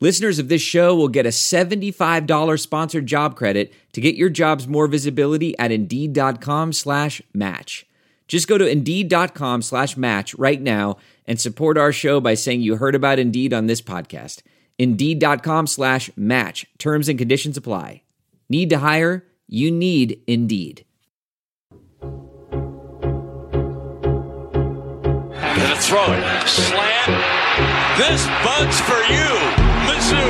Listeners of this show will get a $75 sponsored job credit to get your jobs more visibility at Indeed.com slash match. Just go to Indeed.com slash match right now and support our show by saying you heard about Indeed on this podcast. Indeed.com slash match. Terms and conditions apply. Need to hire? You need Indeed. Gonna throw it. Slant. This bug's for you, Mizzou.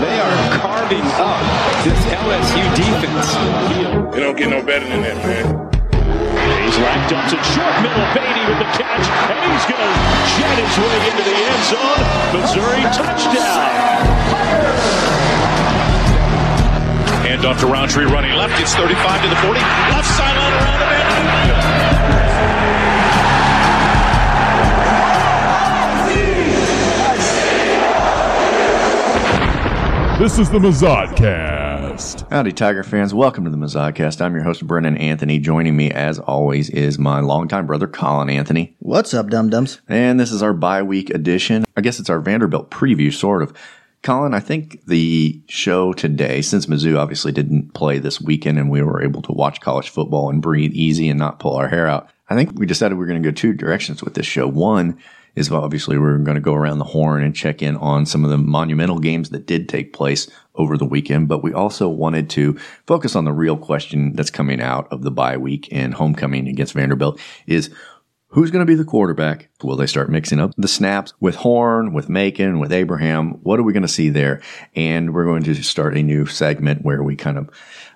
They are carving up this LSU defense. You don't get no better than that, man. He's racked up to short middle. Badie with the catch, and he's going to jet his way into the end zone. Missouri touchdown. Hand off to Rountree running left. Gets 35 to the 40. Left sideline around the man. This is the Mazodcast. Howdy, Tiger fans. Welcome to the Mazodcast. I'm your host, Brennan Anthony. Joining me, as always, is my longtime brother, Colin Anthony. What's up, dum dums? And this is our bye week edition. I guess it's our Vanderbilt preview, sort of. Colin, I think the show today, since Mizzou obviously didn't play this weekend and we were able to watch college football and breathe easy and not pull our hair out, I think we decided we are going to go two directions with this show. One is obviously we're going to go around the horn and check in on some of the monumental games that did take place over the weekend, but we also wanted to focus on the real question that's coming out of the bye week and homecoming against Vanderbilt is Who's going to be the quarterback? Will they start mixing up the snaps with Horn, with Macon, with Abraham? What are we going to see there? And we're going to start a new segment where we kind of,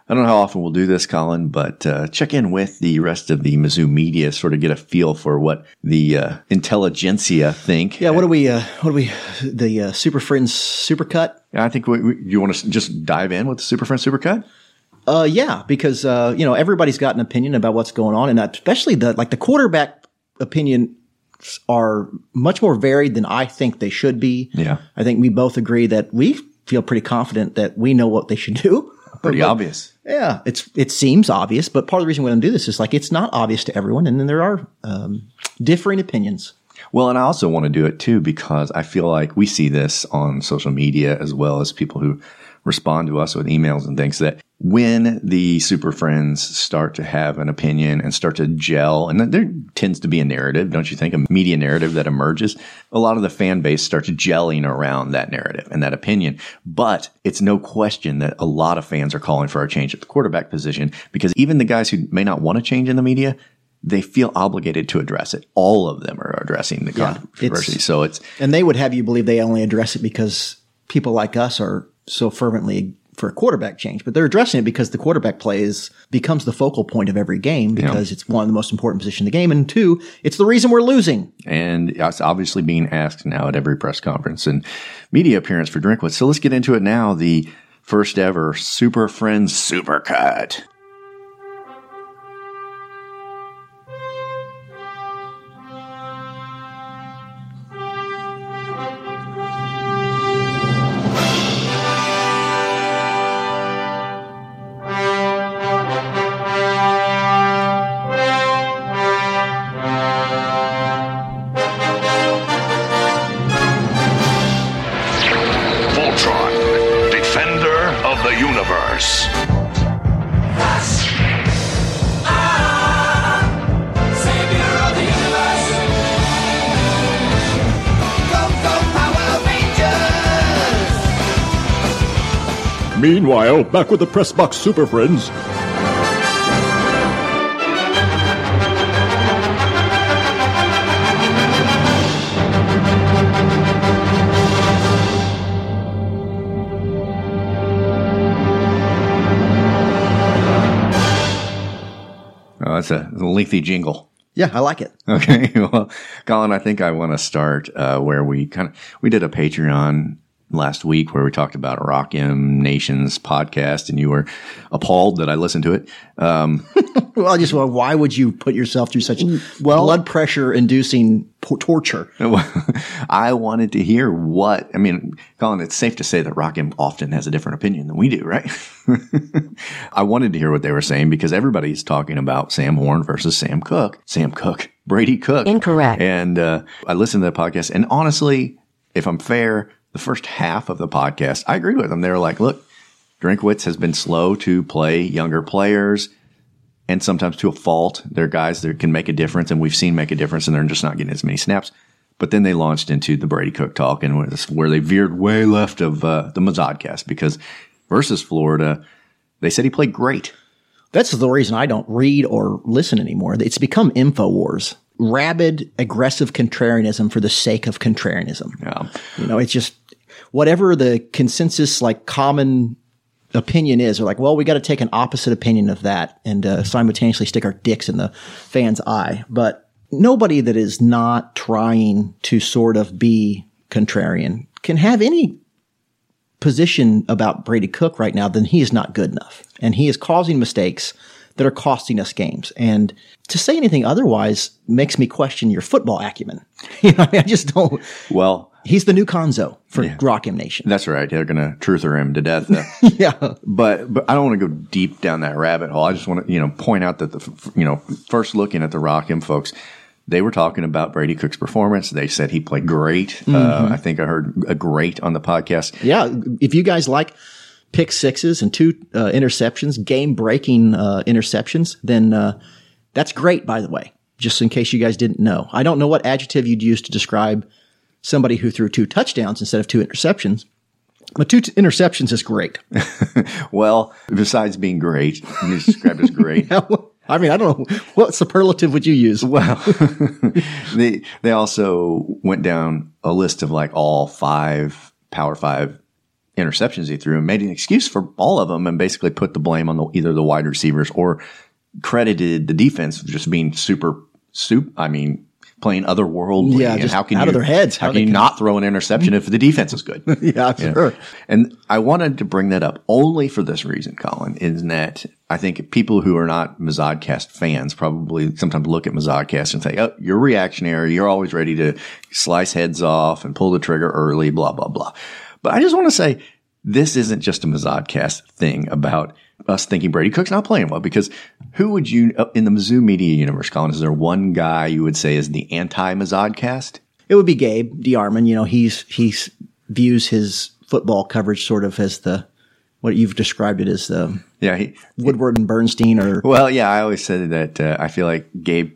I don't know how often we'll do this, Colin, but uh, check in with the rest of the Mizzou media, sort of get a feel for what the uh, intelligentsia think. Yeah, what do we? Uh, what do we? The uh, Super Friends Supercut. I think we, we, you want to just dive in with the Super Friends Supercut. Uh, yeah, because uh, you know everybody's got an opinion about what's going on, and especially the like the quarterback opinion are much more varied than I think they should be. Yeah. I think we both agree that we feel pretty confident that we know what they should do. Pretty But- obvious. Yeah, it's it seems obvious, but part of the reason we don't do this is like it's not obvious to everyone, and then there are um, differing opinions. Well, and I also want to do it too because I feel like we see this on social media as well as people who respond to us with emails and things that when the super friends start to have an opinion and start to gel, and there tends to be a narrative, don't you think, a media narrative that emerges, a lot of the fan base starts gelling around that narrative and that opinion. But it's no question that a lot of fans are calling for a change at the quarterback position because even the guys who may not want to change in the media, they feel obligated to address it. All of them are addressing the Yeah, controversy. it's- So it's And they would have you believe they only address it because people like us are so fervently for a quarterback change, but they're addressing it because the quarterback play is becomes the focal point of every game because it's one of the most important position in the game, and two, it's the reason we're losing. and it's obviously being asked now at every press conference and media appearance for Drinkwitz. So let's get into it now. The first ever Super Friends Supercut. Meanwhile, back with the Press Box Super Friends. Oh, that's a, a lengthy jingle. Yeah, I like it. Okay. Well, Colin, I think I want to start uh, where we kind of we did a Patreon last week where we talked about Rock M Nation's podcast, and you were appalled that I listened to it. Um, well, I just well, why would you put yourself through such well, blood pressure inducing torture? I wanted to hear what I mean, Colin. It's safe to say that Rock M often has a different opinion than we do, right? I wanted to hear what they were saying because everybody's talking about Sam Horn versus Sam Cook. Sam Cook, Brady Cook, incorrect. And uh, I listened to the podcast, and honestly, if I'm fair, the first half of the podcast, I agreed with them. They were like, look, Drinkwitz has been slow to play younger players and sometimes to a fault. They're guys that can make a difference, and we've seen make a difference, and they're just not getting as many snaps. But then they launched into the Brady Cook talk, and where they veered way left of uh, the Mazodcast because versus Florida, they said he played great. That's the reason I don't read or listen anymore. It's become info wars, rabid, aggressive contrarianism for the sake of contrarianism. Yeah. You know, it's just whatever the consensus, like common opinion is, they're like, well, we got to take an opposite opinion of that and uh, simultaneously stick our dicks in the fan's eye. But nobody that is not trying to sort of be contrarian can have any position about Brady Cook right now, then he is not good enough. And he is causing mistakes that are costing us games. And to say anything otherwise makes me question your football acumen. you know, I, mean, I just don't. Well, he's the new Cuonzo for yeah. Rock M Nation. That's right. They're going to truther him to death. yeah. But but I don't want to go deep down that rabbit hole. I just want to you know point out that the you know first looking at the Rock M folks. They were talking about Brady Cook's performance. They said he played great. Mm-hmm. Uh, I think I heard a great on the podcast. Yeah. If you guys like pick sixes and two uh, interceptions, game breaking uh, interceptions, then uh, that's great, by the way, just in case you guys didn't know. I don't know what adjective you'd use to describe somebody who threw two touchdowns instead of two interceptions. But two t- interceptions is great. well, besides being great, you described as great. yeah, well, I mean, I don't know what superlative would you use. Well, they they also went down a list of like all five Power Five interceptions he threw and made an excuse for all of them and basically put the blame on the, either the wide receivers or credited the defense for just being super soup. I mean, playing otherworldly. Yeah, just how can out you, of their heads. How, how can you can... not throw an interception if the defense is good? yeah, sure. And I wanted to bring that up only for this reason, Colin, is that I think people who are not Mazodcast fans probably sometimes look at Mazodcast and say, oh, you're reactionary. You're always ready to slice heads off and pull the trigger early, blah, blah, blah. But I just want to say this isn't just a Mazodcast thing about us thinking Brady Cook's not playing well because who would you uh, in the Mizzou media universe, Colin? Is there one guy you would say is the anti Mazodcast? It would be Gabe DeArmond. You know, he's he views his football coverage sort of as the what you've described it as the yeah he, Woodward and Bernstein or well yeah I always said that uh, I feel like Gabe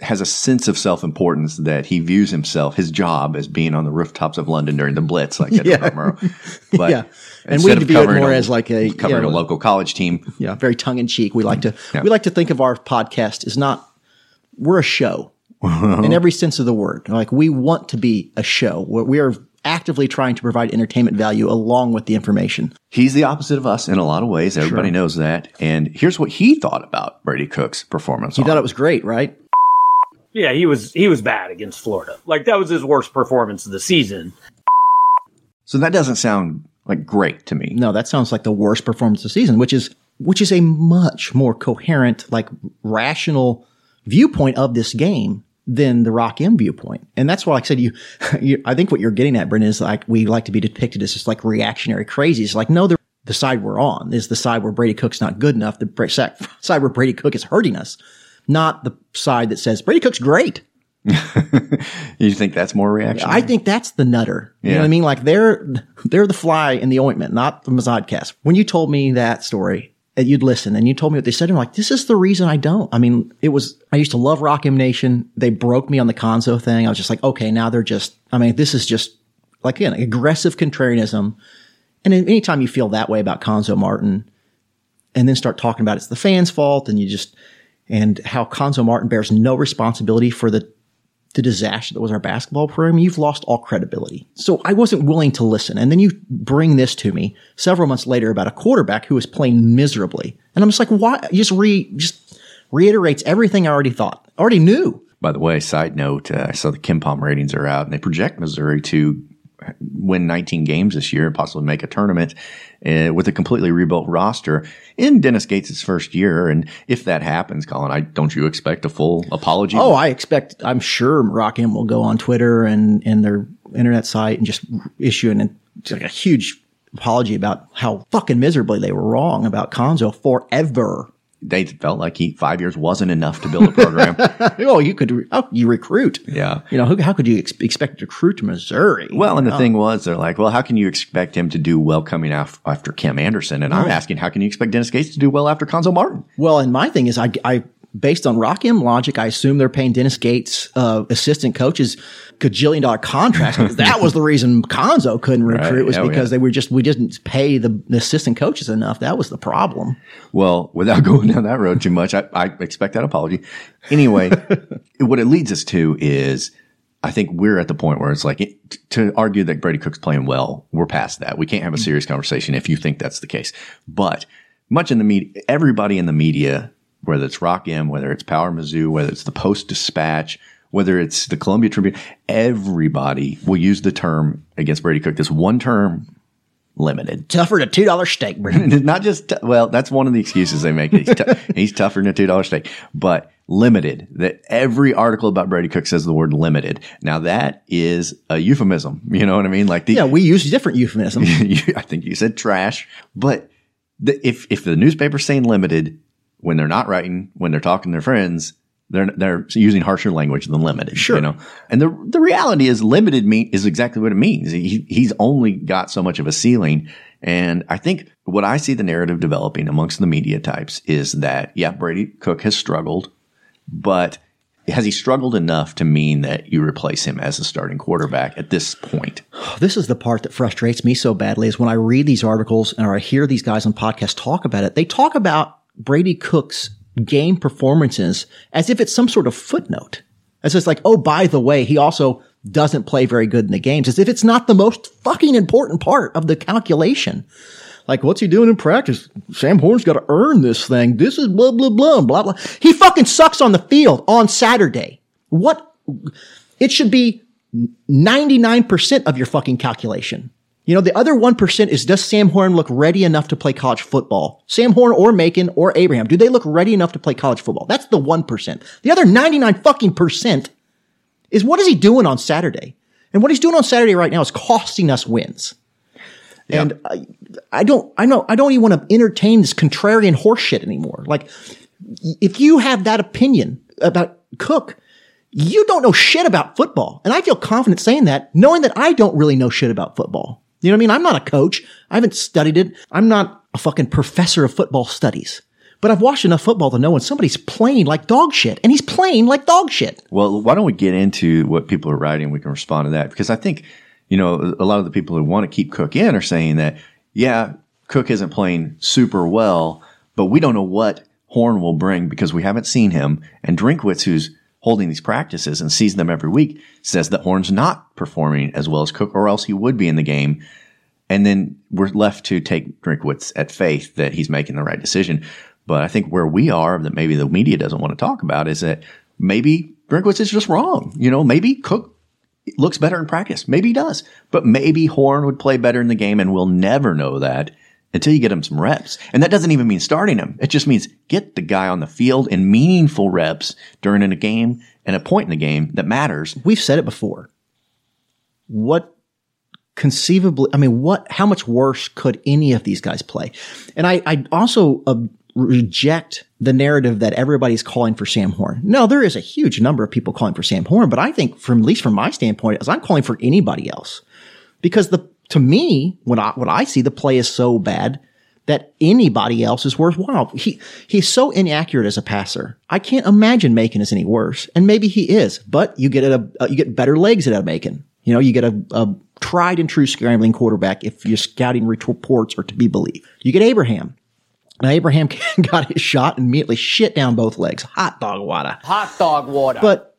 has a sense of self importance that he views himself, his job, as being on the rooftops of London during the Blitz, like Eddie yeah. But yeah, and we view it more a, as like a covering a local college team. Yeah, very tongue in cheek. We like to yeah. we like to think of our podcast as not we're a show in every sense of the word. Like we want to be a show. We are actively trying to provide entertainment value along with the information. He's the opposite of us in a lot of ways. Everybody sure. knows that. And here's what he thought about Brady Cook's performance. He thought it was great, right? Yeah, he was he was bad against Florida. Like that was his worst performance of the season. So that doesn't sound like great to me. No, that sounds like the worst performance of the season, which is which is a much more coherent, like rational viewpoint of this game than the Rock M viewpoint. And that's why, like I said, you, you, I think what you're getting at, Brendan, is like we like to be depicted as just like reactionary crazies. Like, no, the, the side we're on is the side where Brady Cook's not good enough. The side where Brady Cook is hurting us not the side that says Brady Cook's great. you think that's more reaction? I think that's the nutter. You yeah. know what I mean? Like they're they're the fly in the ointment, not the Mazodcast. When you told me that story, uh, you'd listen and you told me what they said. I'm like, this is the reason I don't. I mean, it was I used to love Rock M Nation. They broke me on the Cuonzo thing. I was just like, okay, now they're just. I mean, this is just like again aggressive contrarianism. And anytime you feel that way about Cuonzo Martin, and then start talking about it's the fans' fault, and you just and how Cuonzo Martin bears no responsibility for the the disaster that was our basketball program, you've lost all credibility. So I wasn't willing to listen. And then you bring this to me several months later about a quarterback who was playing miserably. And I'm just like, why? Just re, just reiterates everything I already thought, already knew. By the way, side note, uh, I saw the KenPom ratings are out and they project Missouri to win 19 games this year, and possibly make a tournament uh, with a completely rebuilt roster in Dennis Gates' first year. And if that happens, Colin, I don't you expect a full apology? Oh, I expect. I'm sure Rock M will go on Twitter and and their internet site and just issue an like a huge apology about how fucking miserably they were wrong about Cuonzo forever. They felt like he five years wasn't enough to build a program. oh, you could re- oh, you recruit. Yeah. You know, who, how could you ex- expect to recruit to Missouri? Well, and the Oh. thing was, they're like, well, how can you expect him to do well coming af- after Kim Anderson? And I'm asking, how can you expect Dennis Gates to do well after Cuonzo Martin? Well, and my thing is, I, I based on Rock M logic, I assume they're paying Dennis Gates uh, assistant coaches gajillion dollar contracts. because that was the reason Cuonzo couldn't recruit Right. was because yeah. they were just we didn't pay the, the assistant coaches enough. That was the problem. Well, without going down that road too much, I, I expect that apology. Anyway, what it leads us to is I think we're at the point where it's like it, to argue that Brady Cook's playing well, we're past that. We can't have a serious conversation if you think that's the case. But much in the media, everybody in the media, whether it's Rock M, whether it's Power Mizzou, whether it's the Post Dispatch, whether it's the Columbia Tribune, everybody will use the term against Brady Cook, this one term limited. Tougher than a two dollar steak, not just t- well, that's one of the excuses they make. He's, tou- he's tougher than a two dollar steak, but limited. That every article about Brady Cook says the word limited. Now that is a euphemism. You know what I mean? Like the yeah, we use different euphemisms. I think you said trash, but the, if if the newspaper's saying limited when they're not writing, when they're talking to their friends, they're they're using harsher language than limited. Sure. you know. And the the reality is, limited mean is exactly what it means. He, he's only got so much of a ceiling, and I think what I see the narrative developing amongst the media types is that yeah, Brady Cook has struggled, but has he struggled enough to mean that you replace him as a starting quarterback at this point? This is the part that frustrates me so badly is when I read these articles or I hear these guys on podcasts talk about it. They talk about Brady Cook's game performances as if it's some sort of footnote. As if it's like, oh, by the way, he also doesn't play very good in the games, as if it's not the most fucking important part of the calculation. Like, what's he doing in practice? Sam Horn's got to earn this thing. This is blah, blah, blah, blah, blah. He fucking sucks on the field on Saturday. What? It should be 99% of your fucking calculation. You know, the other 1% is does Sam Horn look ready enough to play college football? Sam Horn or Macon or Abraham, do they look ready enough to play college football? That's the 1%. The other 99 fucking percent is what is he doing on Saturday? And what he's doing on Saturday right now is costing us wins. And I, I don't, I know, I don't even want to entertain this contrarian horseshit anymore. Like, if you have that opinion about Cook, you don't know shit about football. And I feel confident saying that, knowing that I don't really know shit about football. You know what I mean? I'm not a coach. I haven't studied it. I'm not a fucking professor of football studies. But I've watched enough football to know when somebody's playing like dog shit, and he's playing like dog shit. Well, why don't we get into what people are writing? We can respond to that because I think, you know, a lot of the people who want to keep Cook in are saying that, yeah, Cook isn't playing super well, but we don't know what Horn will bring because we haven't seen him. And Drinkwitz, who's holding these practices and sees them every week, says that Horn's not performing as well as Cook, or else he would be in the game. And then we're left to take Drinkwitz at faith that he's making the right decision. But I think where we are that maybe the media doesn't want to talk about is that maybe Drinkwitz is just wrong. You know, maybe Cook looks better in practice. Maybe he does. But maybe Horn would play better in the game and we'll never know that until you get him some reps. And that doesn't even mean starting him. It just means get the guy on the field in meaningful reps during a game and a point in the game that matters. We've said it before. What conceivably, I mean, what, how much worse could any of these guys play? And I, I also uh, reject the narrative that everybody's calling for Sam Horn. No, there is a huge number of people calling for Sam Horn, but I think from, at least from my standpoint, is I'm calling for anybody else because the, to me, when I, what I see, the play is so bad that anybody else is worthwhile. He, he's so inaccurate as a passer. I can't imagine Macon is any worse. And maybe he is, but you get a, uh, you get better legs out of Macon. You know, you get a, a tried and true scrambling quarterback if your scouting reports are to be believed. You get Abraham. Now Abraham got his shot and immediately shit down both legs. Hot dog water. Hot dog water. But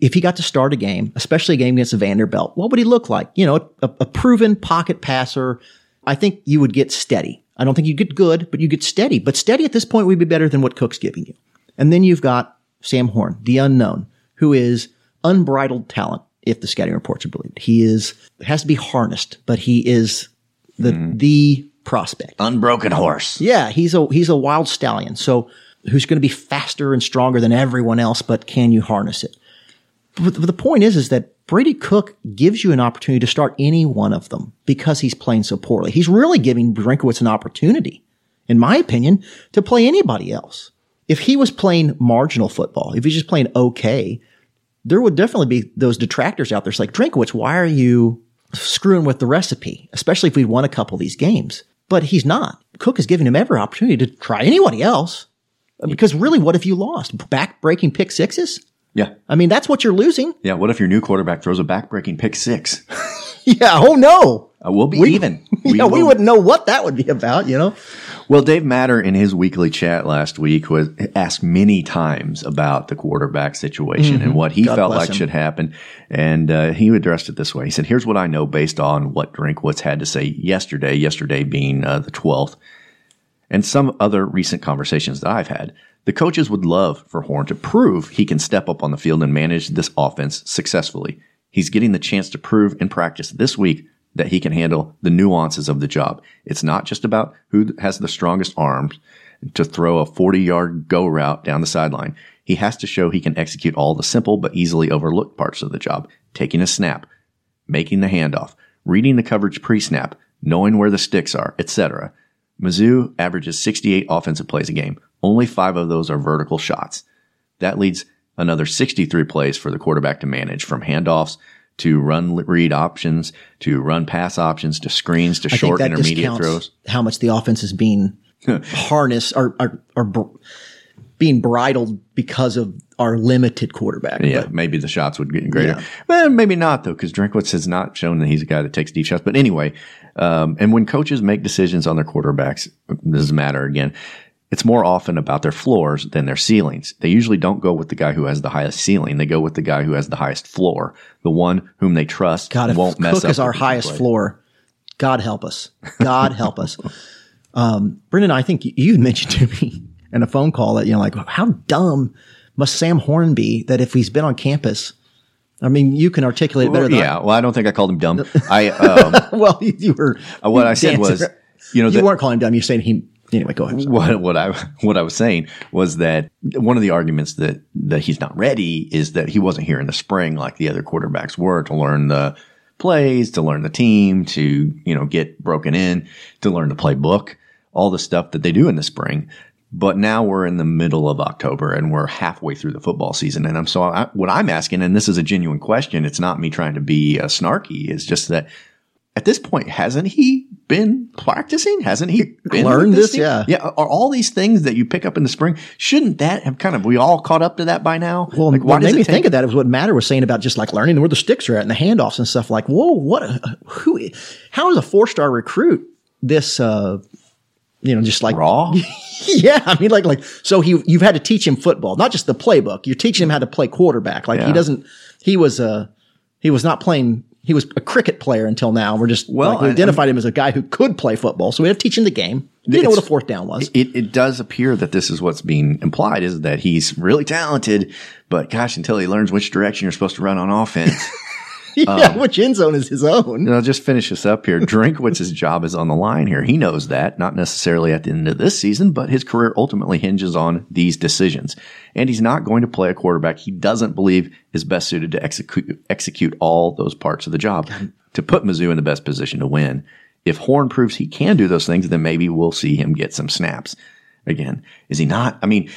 if he got to start a game, especially a game against Vanderbilt, what would he look like? You know, a, a proven pocket passer. I think you would get steady. I don't think you'd get good, but you get steady. But steady at this point would be better than what Cook's giving you. And then you've got Sam Horn, the unknown, who is unbridled talent. if the scouting reports are believed. He is has to be harnessed, but he is the hmm. the prospect. Unbroken horse. Yeah, he's a he's a wild stallion. So who's going to be faster and stronger than everyone else, but can you harness it? But the point is, is that Brady Cook gives you an opportunity to start any one of them because he's playing so poorly. He's really giving Drinkwitz an opportunity, in my opinion, to play anybody else. If he was playing marginal football, if he's just playing okay, there would definitely be those detractors out there. It's like, Drinkwitz, why are you screwing with the recipe? Especially if we'd won a couple of these games. But he's not. Cook is giving him every opportunity to try anybody else. Because really, what if you lost? Back breaking pick sixes? Yeah. I mean, that's what you're losing. Yeah. What if your new quarterback throws a back-breaking pick six? Yeah. Oh no. Uh, we'll be We- even. yeah, we wouldn't know what that would be about, you know? Well, Dave Matter in his weekly chat last week was asked many times about the quarterback situation and what he Mm-hmm. God felt like him. should happen. And uh, he addressed it this way. He said, here's what I know based on what Drinkwitz had to say yesterday, yesterday being uh, the 12th, and some other recent conversations that I've had. The coaches would love for Horn to prove he can step up on the field and manage this offense successfully. He's getting the chance to prove in practice this week that he can handle the nuances of the job. It's not just about who has the strongest arms to throw a 40 yard go route down the sideline. He has to show he can execute all the simple but easily overlooked parts of the job. Taking a snap, making the handoff, reading the coverage pre-snap, knowing where the sticks are, etc. Mizzou averages 68 offensive plays a game. Only five of those are vertical shots. That leads another 63 plays for the quarterback to manage from handoffs to run read options to run pass options to screens to I short intermediate throws. how much the offense is being harnessed or, or, or br- being bridled because of our limited quarterback. Yeah, But maybe the shots would get greater. Yeah. Well, maybe not though, because Drinkwitz has not shown that he's a guy that takes deep shots. But anyway, um, and when coaches make decisions on their quarterbacks, this doesn't matter again. It's more often about their floors than their ceilings. They usually don't go with the guy who has the highest ceiling. They go with the guy who has the highest floor, the one whom they trust God, if won't mess Cook up. is our highest play. floor, God help us. God help us. Um, Brendan, I think you mentioned to me in a phone call that, you know, like, how dumb must Sam Horn be that if he's been on campus, I mean, you can articulate it better Well, than yeah, well, I don't think I called him dumb. I um, well, you, you were. Uh, what I said was, you know, you that- weren't calling him dumb. You're saying he, anyway, go ahead. what what I what I was saying was that one of the arguments that that he's not ready is that he wasn't here in the spring like the other quarterbacks were to learn the plays, to learn the team, to you know get broken in, to learn the playbook, all the stuff that they do in the spring. But now we're in the middle of October and we're halfway through the football season. And I'm so I, what I'm asking, and this is a genuine question. It's not me trying to be uh, snarky. It's just that at this point, hasn't he been practicing? Hasn't he been Learned with this? Yeah. Yeah. Are all these things that you pick up in the spring, shouldn't that have kind of, we all caught up to that by now? Well, like, what made me take- think of that is what Matter was saying about just like learning where the sticks are at and the handoffs and stuff. Like, whoa, what? A, who? How is a four star recruit this? uh You know, just like raw? yeah, I mean, like, like, so he, you've had to teach him football, not just the playbook. You're teaching him how to play quarterback. Like Yeah. he doesn't, he was, uh, he was not playing, he was a cricket player until now. We're just, Well, like, we identified him as a guy who could play football. So we had to teach him the game. He didn't know what a fourth down was. It, it does appear that this is what's being implied is that he's really talented, but gosh, until he learns which direction you're supposed to run on offense. yeah, um, which end zone is his own? And I'll just finish this up here. Drinkwitz's job is on the line here. He knows that, not necessarily at the end of this season, but his career ultimately hinges on these decisions. And he's not going to play a quarterback he doesn't believe is best suited to execute, execute all those parts of the job to put Mizzou in the best position to win. If Horn proves he can do those things, then maybe we'll see him get some snaps. Again, is he not? I mean,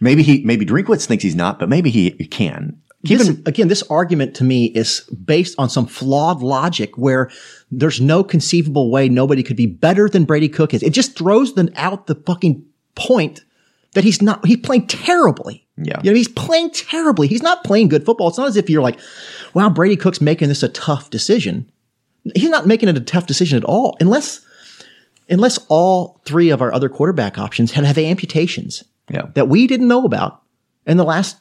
maybe he, maybe Drinkwitz thinks he's not, but maybe he can. This, in- again, this argument to me is based on some flawed logic where there's no conceivable way nobody could be better than Brady Cook is. It just throws them out the fucking point that he's not, he's playing terribly. Yeah. You know, he's playing terribly. He's not playing good football. It's not as if you're like, wow, Brady Cook's making this a tough decision. He's not making it a tough decision at all unless, unless all three of our other quarterback options had have amputations yeah. that we didn't know about in the last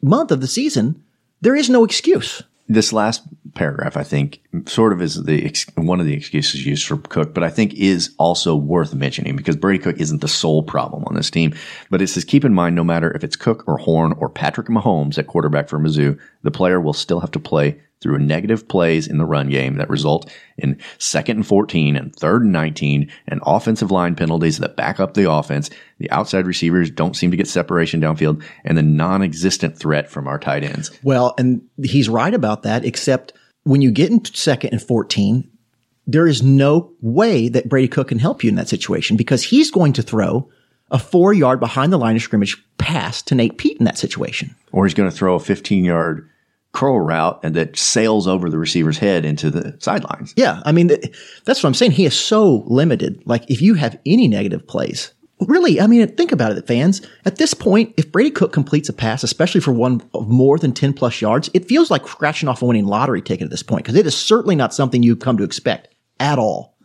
month of the season, there is no excuse. this last paragraph, I think, sort of is the ex- one of the excuses used for Cook, but I think is also worth mentioning because Brady Cook isn't the sole problem on this team. But it says keep in mind, no matter if it's Cook or Horn or Patrick Mahomes at quarterback for Mizzou, the player will still have to play through negative plays in the run game that result in second and 14 and third and 19 and offensive line penalties that back up the offense. The outside receivers don't seem to get separation downfield and the non-existent threat from our tight ends. Well, and he's right about that, except when you get into second and 14, there is no way that Brady Cook can help you in that situation because he's going to throw a four yard behind the line of scrimmage pass to Nate Peat in that situation. Or he's going to throw a 15 yard curl route and that sails over the receiver's head into the sidelines. Yeah. I mean, that's what I'm saying. He is so limited. Like if you have any negative plays, really, I mean, think about it, fans. At this point, if Brady Cook completes a pass, especially for one of more than 10 plus yards, it feels like scratching off a winning lottery ticket at this point because it is certainly not something you've come to expect at all.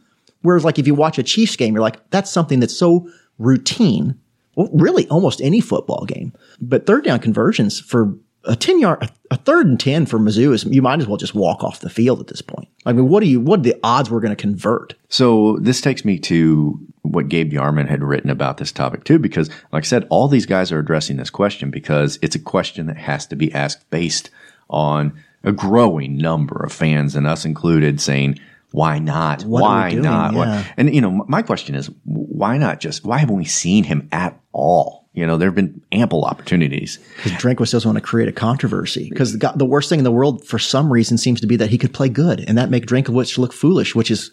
Whereas like if you watch a Chiefs game, you're like, that's something that's so routine. Well, really almost any football game, but third down conversions for a 10 yard, a third and 10 for Mizzou is you might as well just walk off the field at this point. I mean, what do you, what are the odds we're going to convert? So this takes me to what Gabe DeArmond had written about this topic too, because like I said, all these guys are addressing this question because it's a question that has to be asked based on a growing number of fans and us included saying, why not? What why not? Yeah. And you know, my question is, why not just? Why haven't we seen him at all? You know, there have been ample opportunities. Because Drinkwitz doesn't want to create a controversy. Because the, the, worst thing in the world, for some reason, seems to be that he could play good, and that make Drinkwitz look foolish. Which is,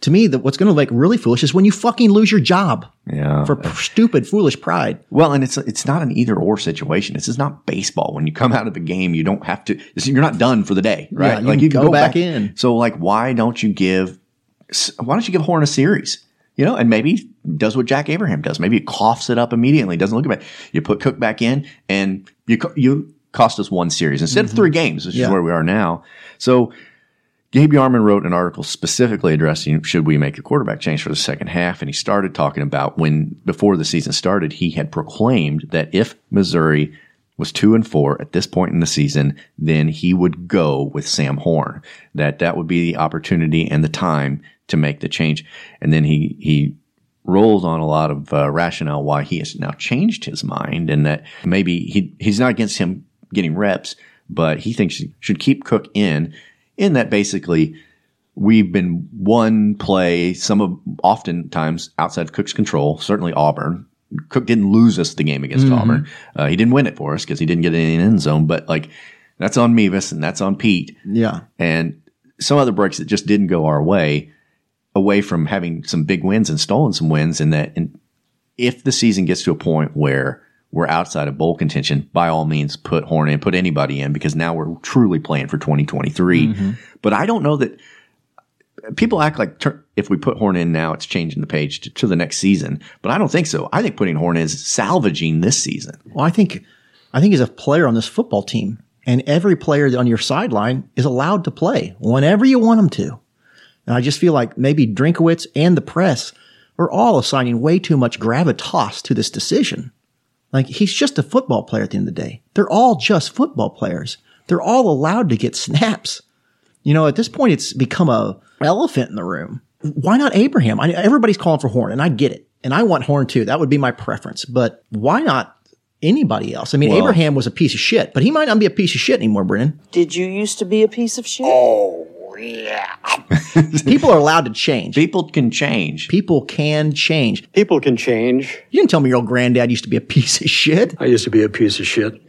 to me, that what's going to make really foolish is when you fucking lose your job. Yeah, for stupid, foolish pride. Well, and it's it's not an either or situation. This is not baseball. When you come out of the game, you don't have to. You're not done for the day, right? Yeah, you like you go, go back, back in. So, like, why don't you give? Why don't you give Horn a series? You know, and maybe does what Jack Abraham does. Maybe he coughs it up immediately. Doesn't look at it. You put Cook back in, and you you cost us one series instead mm-hmm. of three games, which yeah. is where we are now. So Gabe DeArmond wrote an article specifically addressing should we make a quarterback change for the second half, and he started talking about when before the season started, he had proclaimed that if Missouri was two and four at this point in the season, then he would go with Sam Horn. That that would be the opportunity and the time to make the change. And then he he rolled on a lot of uh, rationale why he has now changed his mind, and that maybe he he's not against him getting reps, but he thinks he should keep Cook in. In that basically. We've been one play, some of oftentimes outside of Cook's control, certainly Auburn, Cook didn't lose us the game against mm-hmm. Auburn. Uh, he didn't win it for us because he didn't get in the end zone. But like that's on Mevis and that's on Peat. Yeah, and some other breaks that just didn't go our way away from having some big wins and stolen some wins and that and if the season gets to a point where we're outside of bowl contention, by all means put Horn in, put anybody in because now we're truly playing for 2023. Mm-hmm. But I don't know that people act like ter- if we put Horn in now, it's changing the page to, to, the next season. But I don't think so. I think putting Horn in is salvaging this season. Well, I think, I think he's a player on this football team and every player on your sideline is allowed to play whenever you want them to. And I just feel like maybe Drinkwitz and the press are all assigning way too much gravitas to this decision. Like he's just a football player at the end of the day. They're all just football players. They're all allowed to get snaps. You know, at this point, it's become a elephant in the room. Why not Abraham? I, everybody's calling for Horn, and I get it. And I want Horn too. That would be my preference. But why not anybody else? I mean, well, Abraham was a piece of shit, but he might not be a piece of shit anymore, Brennan. Did you used to be a piece of shit? Oh, yeah. People are allowed to change. People can change. People can change. People can change. You didn't tell me your old granddad used to be a piece of shit. I used to be a piece of shit.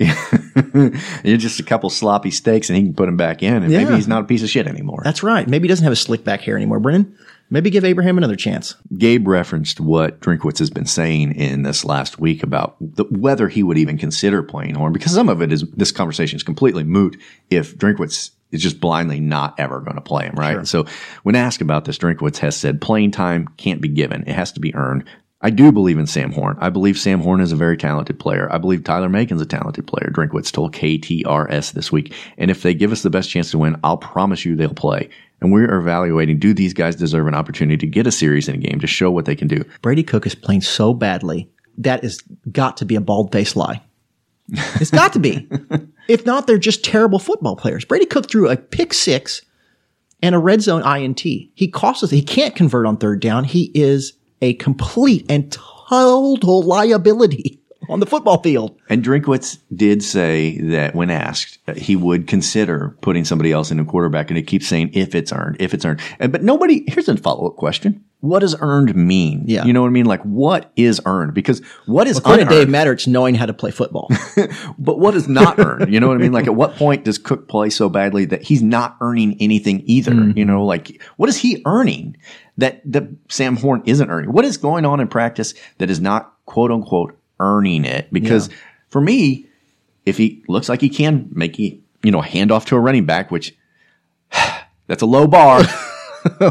You're just a couple sloppy steaks and he can put them back in and yeah. maybe he's not a piece of shit anymore. That's right. Maybe he doesn't have a slick back hair anymore, Brennan. Maybe give Abraham another chance. Gabe referenced what Drinkwitz has been saying in this last week about the, whether he would even consider playing Horn, because some of it is this conversation is completely moot if Drinkwitz is just blindly not ever going to play him, right? Sure. So when asked about this, Drinkwitz has said playing time can't be given; it has to be earned. I do believe in Sam Horn. I believe Sam Horn is a very talented player. I believe Tyler Macon's a talented player. Drinkwitz told KTRS this week. And if they give us the best chance to win, I'll promise you they'll play. And we're evaluating do these guys deserve an opportunity to get a series in a game to show what they can do? Brady Cook is playing so badly. That has got to be a bald faced lie. It's got to be. if not, they're just terrible football players. Brady Cook threw a pick six and a red zone INT. He costs us. He can't convert on third down. He is a complete and total liability on the football field. And Drinkwitz did say that when asked, uh, he would consider putting somebody else in a quarterback, and he keeps saying if it's earned, if it's earned. And, but nobody. Here's a follow up question: What does earned mean? Yeah. you know what I mean. Like, what is earned? Because what is According to Dave unearned? Matter, it's knowing how to play football. But what is not earned? You know what I mean? Like, at what point does Cook play so badly that he's not earning anything either? You know, like, what is he earning that that Sam Horn isn't earning? What is going on in practice that is not quote unquote earning it? Because for me, if he looks like he can make you you know hand off to a running back, which that's a low bar,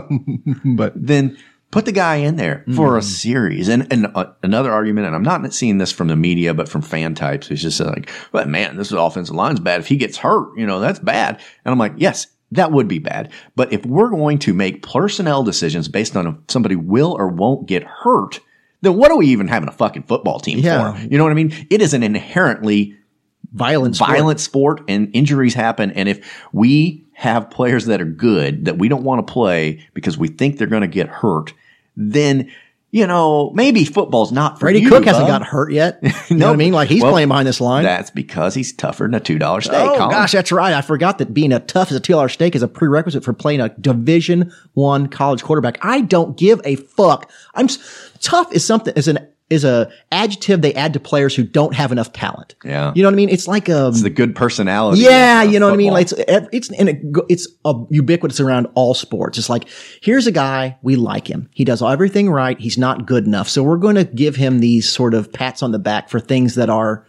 but then put the guy in there for a series. And and uh, another argument, and I'm not seeing this from the media, but from fan types, is just like, well, man, this offensive line's bad. If he gets hurt, you know, that's bad. And I'm like, yes. That would be bad. But if we're going to make personnel decisions based on if somebody will or won't get hurt, then what are we even having a fucking football team Yeah. for? You know what I mean? It is an inherently Violent sport. violent sport and injuries happen. And if we have players that are good that we don't want to play because we think they're going to get hurt, then, you know, maybe football's not for Brady you, Cook hasn't bub. got hurt yet. You know what I mean? Like he's Well, playing behind this line. That's because he's tougher than a $2 steak. Oh Colin. gosh, that's right. I forgot that being a tough as a two dollar steak is a prerequisite for playing a Division One college quarterback. I don't give a fuck. I'm tough is something is an is a adjective they add to players who don't have enough talent. Yeah. you know what I mean. It's like a It's the good personality. yeah, you know what I mean. Like it's it's and it, it's uh, ubiquitous around all sports. It's like here's a guy we like him. He does everything right. He's not good enough, so we're going to give him these sort of pats on the back for things that are.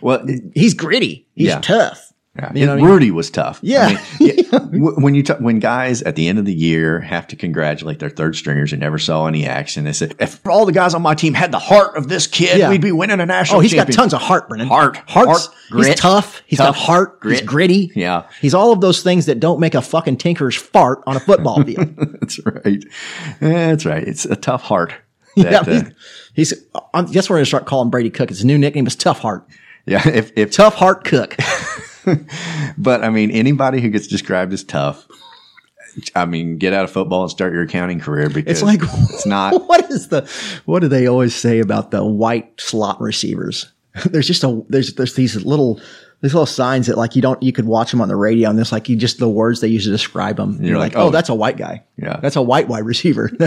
well, He's gritty. He's Yeah. tough. Yeah. You know I mean? Rudy was tough. Yeah. I mean, yeah, w- when you talk, when guys at the end of the year have to congratulate their third stringers who never saw any action, they say, if all the guys on my team had the heart of this kid, Yeah. we'd be winning a national Oh, he's got tons of heart, Brennan. Heart. Heart's, Heart, grit. he's tough. He's Tough, got heart. grit. He's gritty. Yeah. He's all of those things that don't make a fucking tinker's fart on a football field. That's right. That's right. It's a tough heart. yeah, That, uh, he's, he's. I'm, guess we're going to start calling Brady Cook. His new nickname is Tough Heart. yeah. If, if, Tough Heart Cook. but I mean, anybody who gets described as tough, I mean, get out of football and start your accounting career because It's like it's not. what is the what do they always say about the white slot receivers? there's just a there's there's these little these little signs that like you don't you could watch them on the radio and this like you just the words they use to describe them. You're, like, oh, oh, that's a white guy. Yeah. that's a white wide receiver.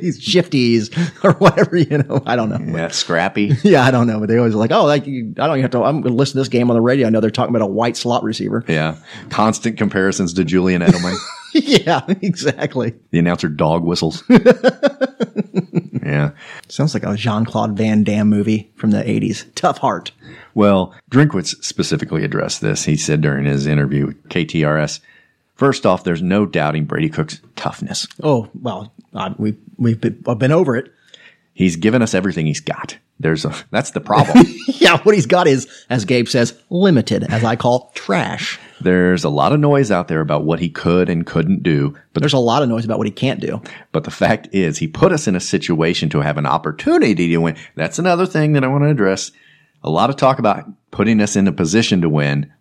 He's shifties or whatever. You know, I don't know. Yeah, scrappy. Yeah, I don't know, but they always like, oh, like you, I don't even have to. I'm going to listen to this game on the radio. I know they're talking about a white slot receiver. Yeah. Constant comparisons to Julian Edelman. yeah, exactly. the announcer dog whistles. Yeah. Sounds like a Jean Claude Van Damme movie from the '80s. Tough Heart. Well, Drinkwitz specifically addressed this. He said during his interview with KTRS, first off, there's no doubting Brady Cook's toughness. Oh well, uh, we we've been over it. He's given us everything he's got. There's a, that's the problem. yeah, what he's got is, as Gabe says, limited, as I call trash. There's a lot of noise out there about what he could and couldn't do, but There's a lot of noise about what he can't do. but the fact is he put us in a situation to have an opportunity to win. That's another thing that I want to address. A lot of talk about putting us in a position to win,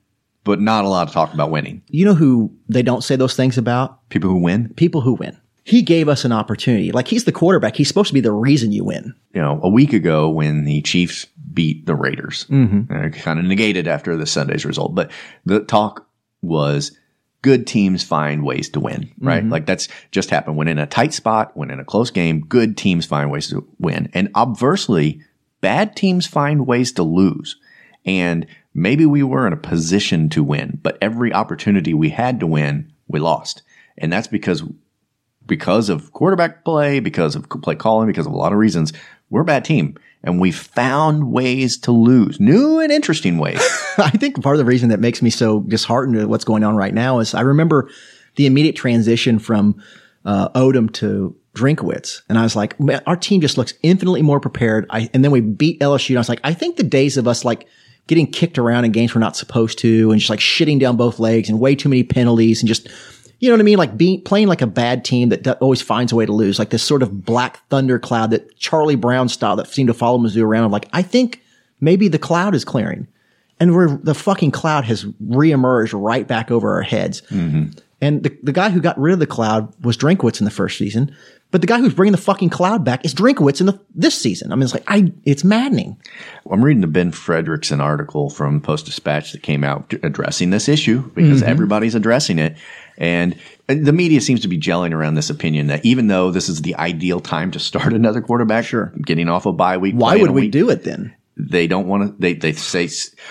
but not a lot of talk about winning. You know who they don't say those things about? People who win, People who win. He gave us an opportunity. Like he's the quarterback. He's supposed to be the reason you win. you know, a week ago when the Chiefs beat the Raiders, mm-hmm. kind of negated after the Sunday's result. But the talk was good teams find ways to win, right? Mm-hmm. Like that's just happened. When in a tight spot, when in a close game, good teams find ways to win. And obversely, bad teams find ways to lose. And maybe we were in a position to win, but every opportunity we had to win, we lost. And that's because because of quarterback play, because of play calling, because of a lot of reasons, we're a bad team. And we found ways to lose, new and interesting ways. I think part of the reason that makes me so disheartened at what's going on right now is I remember the immediate transition from uh, Odom to Drinkwitz, and I was like, man, our team just looks infinitely more prepared. I, and then we beat LSU, and I was like, I think the days of us like getting kicked around in games we're not supposed to, and just like shitting down both legs, and way too many penalties, and just you know what I mean, like being playing like a bad team that, that always finds a way to lose, like this sort of black thunder cloud that Charlie Brown style that seemed to follow Mizzou around. Of like, I think maybe the cloud is clearing and we're the fucking cloud has reemerged right back over our heads. And the, the guy who got rid of the cloud was Drinkwitz in the first season. But the guy who's bringing the fucking cloud back is Drinkwitz in the, this season. I mean, it's like, I, it's maddening. I'm reading the Ben Frederickson article from Post Dispatch that came out addressing this issue because Mhm. everybody's addressing it. And the media seems to be gelling around this opinion that even though this is the ideal time to start another quarterback, sure. getting off a bye week, Why would we week, do it then? they don't want to they they say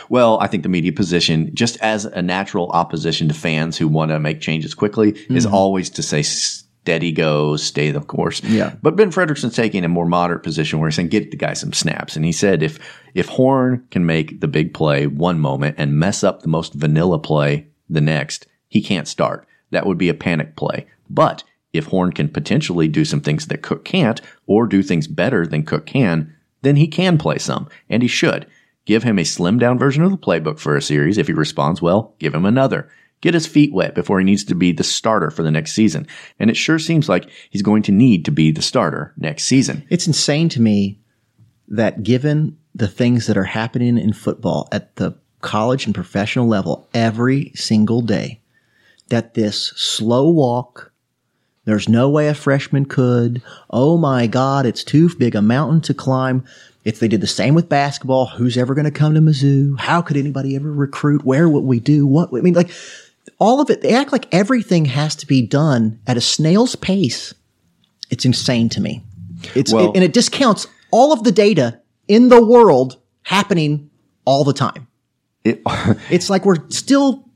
well i think the media position just as a natural opposition to fans who want to make changes quickly is Mhm. always to say steady go stay the course Yeah. but ben frederickson's taking a more moderate position where he's saying get the guy some snaps and he said if if horn can make the big play one moment and mess up the most vanilla play the next he can't start that would be a panic play but if horn can potentially do some things that cook can't or do things better than cook can then he can play some, and he should. Give him a slimmed down version of the playbook for a series. If he responds well, give him another. Get his feet wet before he needs to be the starter for the next season. And it sure seems like he's going to need to be the starter next season. It's insane to me that given the things that are happening in football at the college and professional level every single day, that this slow walk, there's no way a freshman could. Oh my God, it's too big a mountain to climb. If they did the same with basketball, who's ever going to come to Mizzou? How could anybody ever recruit? Where would we do? What? I mean, like all of it, they act like everything has to be done at a snail's pace. It's insane to me. It's, Well- it- and it discounts all of the data in the world happening all the time. It, it's like we're still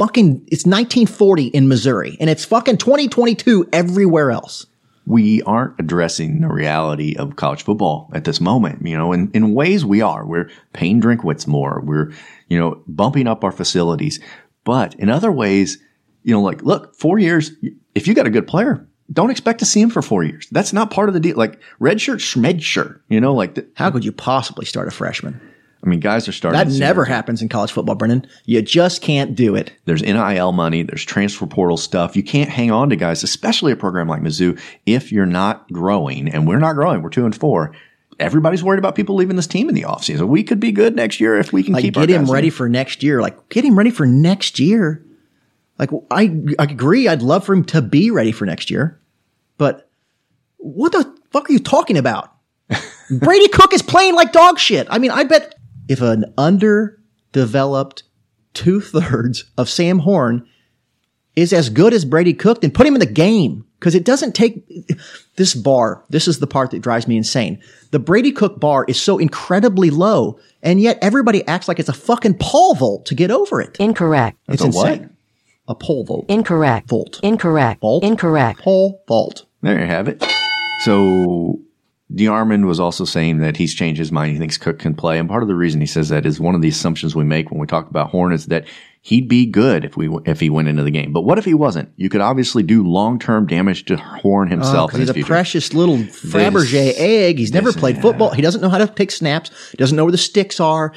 fucking, it's 1940 in Missouri and it's fucking 2022 everywhere else. we aren't addressing the reality of college football at this moment. You know, in, in ways we are. We're paying Drinkwitz more. We're, you know, bumping up our facilities. But in other ways, you know, like, look, four years, if you got a good player, don't expect to see him for four years. That's not part of the deal. Like red shirt, schmed shirt, you know, like, the, How could you possibly start a freshman? I mean, guys are starting. That never happens in college football, Brennan. You just can't do it. There's NIL money. There's transfer portal stuff. You can't hang on to guys, especially a program like Mizzou, if you're not growing. And we're not growing. We're two and four. Everybody's worried about people leaving this team in the offseason. We could be good next year if we can Like keep get him ready in. for next year. Like get him ready for next year. Like I, I agree. I'd love for him to be ready for next year, but what the fuck are you talking about? Brady Cook is playing like dog shit. I mean, I bet if an underdeveloped two thirds of Sam Horn is as good as Brady Cook, then put him in the game. Cause it doesn't take this bar. This is the part that drives me insane. The Brady Cook bar is so incredibly low, and yet everybody acts like it's a fucking pole vault to get over it. Incorrect. It's That's a what? insane. A pole vault. Incorrect. Volt. Incorrect. Vault. Incorrect. Pole vault. There you have it. So DeArmond was also saying that he's changed his mind. He thinks Cook can play. And part of the reason he says that is one of the assumptions we make when we talk about Horn is that he'd be good if we if he went into the game. But what if he wasn't? You could obviously do long term damage to Horn Oh, himself. in he's a future. precious little Fabergé egg. He's never played football. He doesn't know how to take snaps. He doesn't know where the sticks are.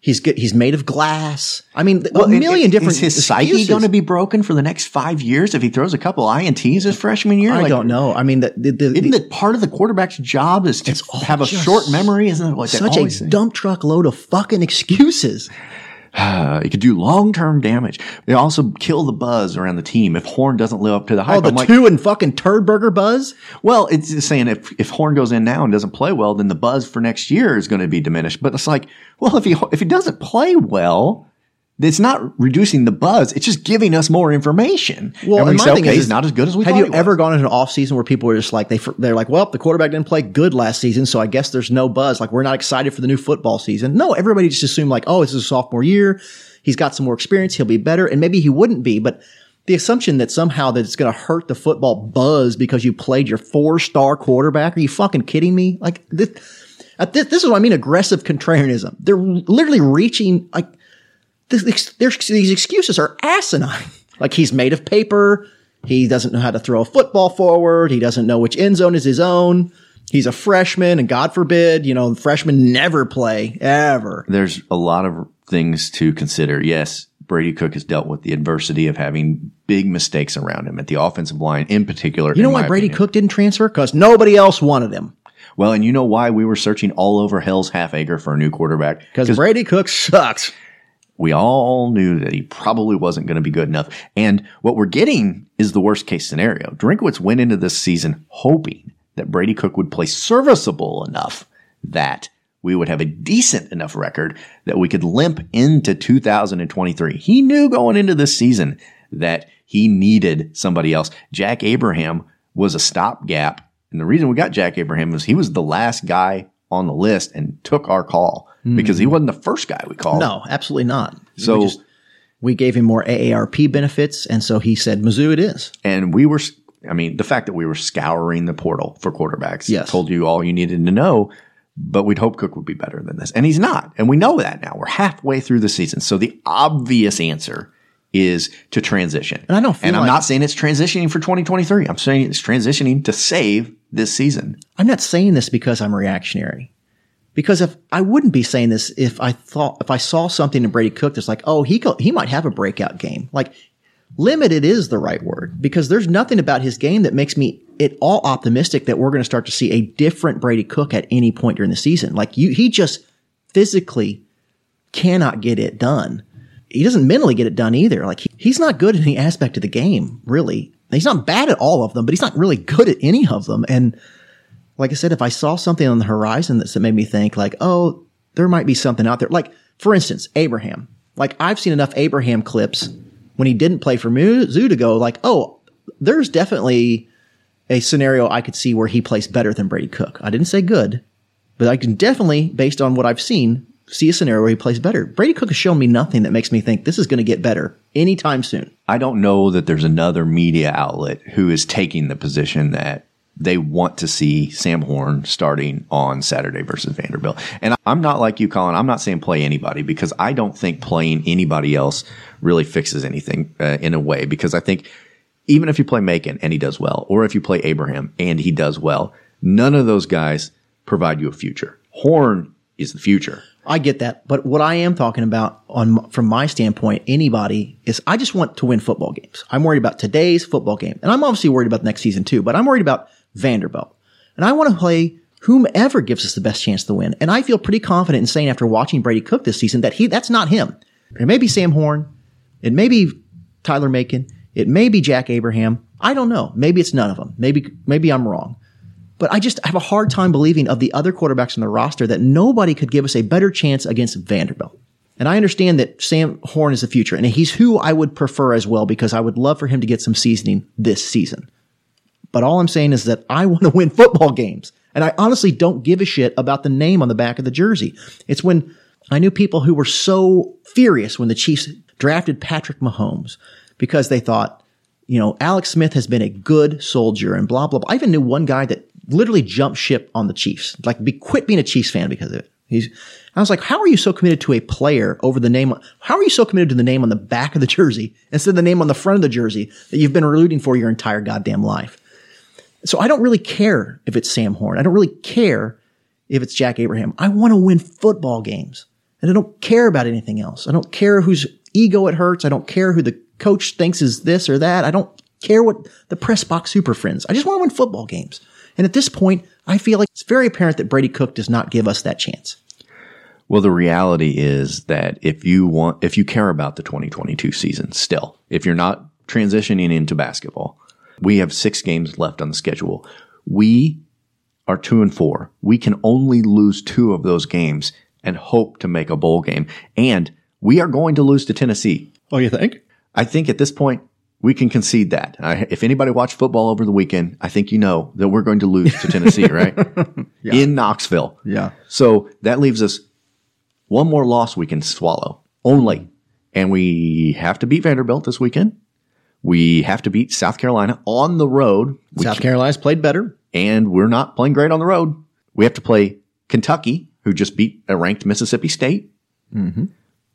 He's good. He's made of glass. I mean, Well, a million is- different. Is his psyche going to be broken for the next five years if he throws a couple ints his freshman year? I Like, don't know. I mean, the, the, the, Isn't it part of the quarterback's job is to have a short memory? Isn't it what they such a dump truck load of fucking excuses. it could do long term damage. They also kill the buzz around the team if Horn doesn't live up to the hype. Oh, the I'm like, two and fucking turd burger buzz. well, it's just saying if if Horn goes in now and doesn't play well, then the buzz for next year is going to be diminished. But it's like, well, if he if he doesn't play well. It's not reducing the buzz. It's just giving us more information. Well, and my say, thing okay, is, he's not as good as we have you ever gone into an off season where people are just like they they're like, well, the quarterback didn't play good last season, so I guess there's no buzz. Like we're not excited for the new football season. No, everybody just assumed like, oh, this is a sophomore year. He's got some more experience. He'll be better, and maybe he wouldn't be, but. The assumption that somehow that it's going to hurt the football buzz because you played your four star quarterback. Are you fucking kidding me? Like this, this, this is what I mean. Aggressive contrarianism. They're literally reaching like this, these excuses are asinine. Like he's made of paper. He doesn't know how to throw a football forward. He doesn't know which end zone is his own. He's a freshman, and God forbid, you know, freshmen never play ever. there's a lot of things to consider. Yes, Brady Cook has dealt with the adversity of having big mistakes around him at the offensive line in particular. You know why Brady opinion. Cook didn't transfer? Because nobody else wanted him. Well, and you know why we were searching all over Hell's Half Acre for a new quarterback? Because Brady Cook sucks. We all knew that he probably wasn't going to be good enough. And what we're getting is the worst case scenario. Drinkwitz went into this season hoping that Brady Cook would play serviceable enough that we would have a decent enough record that we could limp into 2023. He knew going into this season that he needed somebody else. Jack Abraham was a stopgap. And the reason we got Jack Abraham was he was the last guy on the list and took our call because he wasn't the first guy we called. No, absolutely not. So we, just, we gave him more AARP benefits, and so he said, "Mizzou, it is." And we were, I mean, the fact that we were scouring the portal for quarterbacks Yes. told you all you needed to know. But we'd hope Cook would be better than this, and he's not. And we know that now. We're halfway through the season, so the obvious answer is to transition. And I don't feel and I'm like- not saying it's transitioning for 2023. I'm saying it's transitioning to save this season. I'm not saying this because I'm reactionary. Because if I wouldn't be saying this if I thought if I saw something in Brady Cook that's like, oh, he go, he might have a breakout game. Like limited is the right word because there's nothing about his game that makes me at all optimistic that we're going to start to see a different Brady Cook at any point during the season. Like you, he just physically cannot get it done. He doesn't mentally get it done either. Like he, he's not good in any aspect of the game, really. He's not bad at all of them, but he's not really good at any of them. And like I said, if I saw something on the horizon that made me think like, oh, there might be something out there. Like, for instance, Abraham. Like I've seen enough Abraham clips when he didn't play for Mizzou to go like, oh, there's definitely a scenario I could see where he plays better than Brady Cook. I didn't say good, but I can definitely, based on what I've seen, see a scenario where he plays better. Brady Cook has shown me nothing that makes me think this is going to get better anytime soon. I don't know that there's another media outlet who is taking the position that they want to see Sam Horn starting on Saturday versus Vanderbilt. And I'm not like you, Colin. I'm not saying play anybody because I don't think playing anybody else really fixes anything uh, in a way. Because I think even if you play Macon and he does well, or if you play Abraham and he does well, none of those guys provide you a future. Horn is the future. I get that, but what I am talking about on from my standpoint, anybody is I just want to win football games. I'm worried about today's football game, and I'm obviously worried about next season too. But I'm worried about Vanderbilt, and I want to play whomever gives us the best chance to win. And I feel pretty confident in saying after watching Brady Cook this season that he that's not him. It may be Sam Horn, it may be Tyler Macon, it may be Jack Abraham. I don't know. Maybe it's none of them. Maybe maybe I'm wrong. But I just have a hard time believing of the other quarterbacks on the roster that nobody could give us a better chance against Vanderbilt. And I understand that Sam Horn is the future, and he's who I would prefer as well because I would love for him to get some seasoning this season. But all I'm saying is that I want to win football games. And I honestly don't give a shit about the name on the back of the jersey. It's when I knew people who were so furious when the Chiefs drafted Patrick Mahomes because they thought, you know, Alex Smith has been a good soldier and blah, blah, blah. I even knew one guy that literally jumped ship on the Chiefs, like be, quit being a Chiefs fan because of it. He's, I was like, how are you so committed to a player over the name? How are you so committed to the name on the back of the jersey instead of the name on the front of the jersey that you've been rooting for your entire goddamn life? So I don't really care if it's Sam Horn. I don't really care if it's Jack Abraham. I want to win football games and I don't care about anything else. I don't care whose ego it hurts. I don't care who the coach thinks is this or that. I don't care what the press box super friends. I just want to win football games. And at this point, I feel like it's very apparent that Brady Cook does not give us that chance. Well, the reality is that if you want, if you care about the 2022 season still, if you're not transitioning into basketball, we have six games left on the schedule. We are two and four. We can only lose two of those games and hope to make a bowl game. And we are going to lose to Tennessee. Oh, you think? I think at this point, we can concede that. I, if anybody watched football over the weekend, I think you know that we're going to lose to Tennessee, right? Yeah. In Knoxville. Yeah. So that leaves us one more loss we can swallow only. And we have to beat Vanderbilt this weekend. We have to beat South Carolina on the road. We South Carolina's played better. and we're not playing great on the road. We have to play Kentucky, who just beat a ranked Mississippi State. Mm-hmm.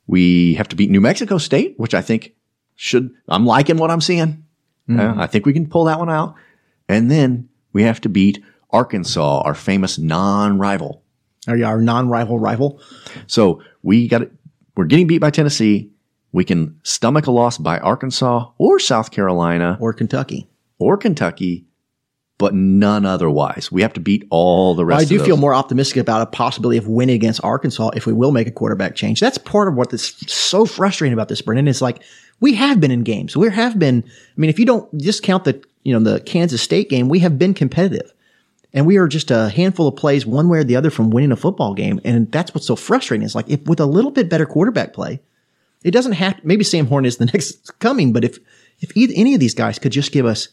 We have to beat New Mexico State, which I think should, I'm liking what I'm seeing. Mhm. Uh, I think we can pull that one out. And then we have to beat Arkansas, our famous non-rival. Our non-rival rival? So we got it. We're getting beat by Tennessee. We can stomach a loss by Arkansas or South Carolina or Kentucky or Kentucky. but none otherwise. We have to beat all the rest. I do feel more optimistic about a possibility of winning against Arkansas if we will make a quarterback change. That's part of what is so frustrating about this, Brennan. Is like we have been in games. We have been. I mean, if you don't discount the you know the Kansas State game, we have been competitive, and we are just a handful of plays one way or the other from winning a football game. And that's what's so frustrating. Is like if with a little bit better quarterback play, it doesn't have. Maybe Sam Horn is the next coming, but if if either, any of these guys could just give us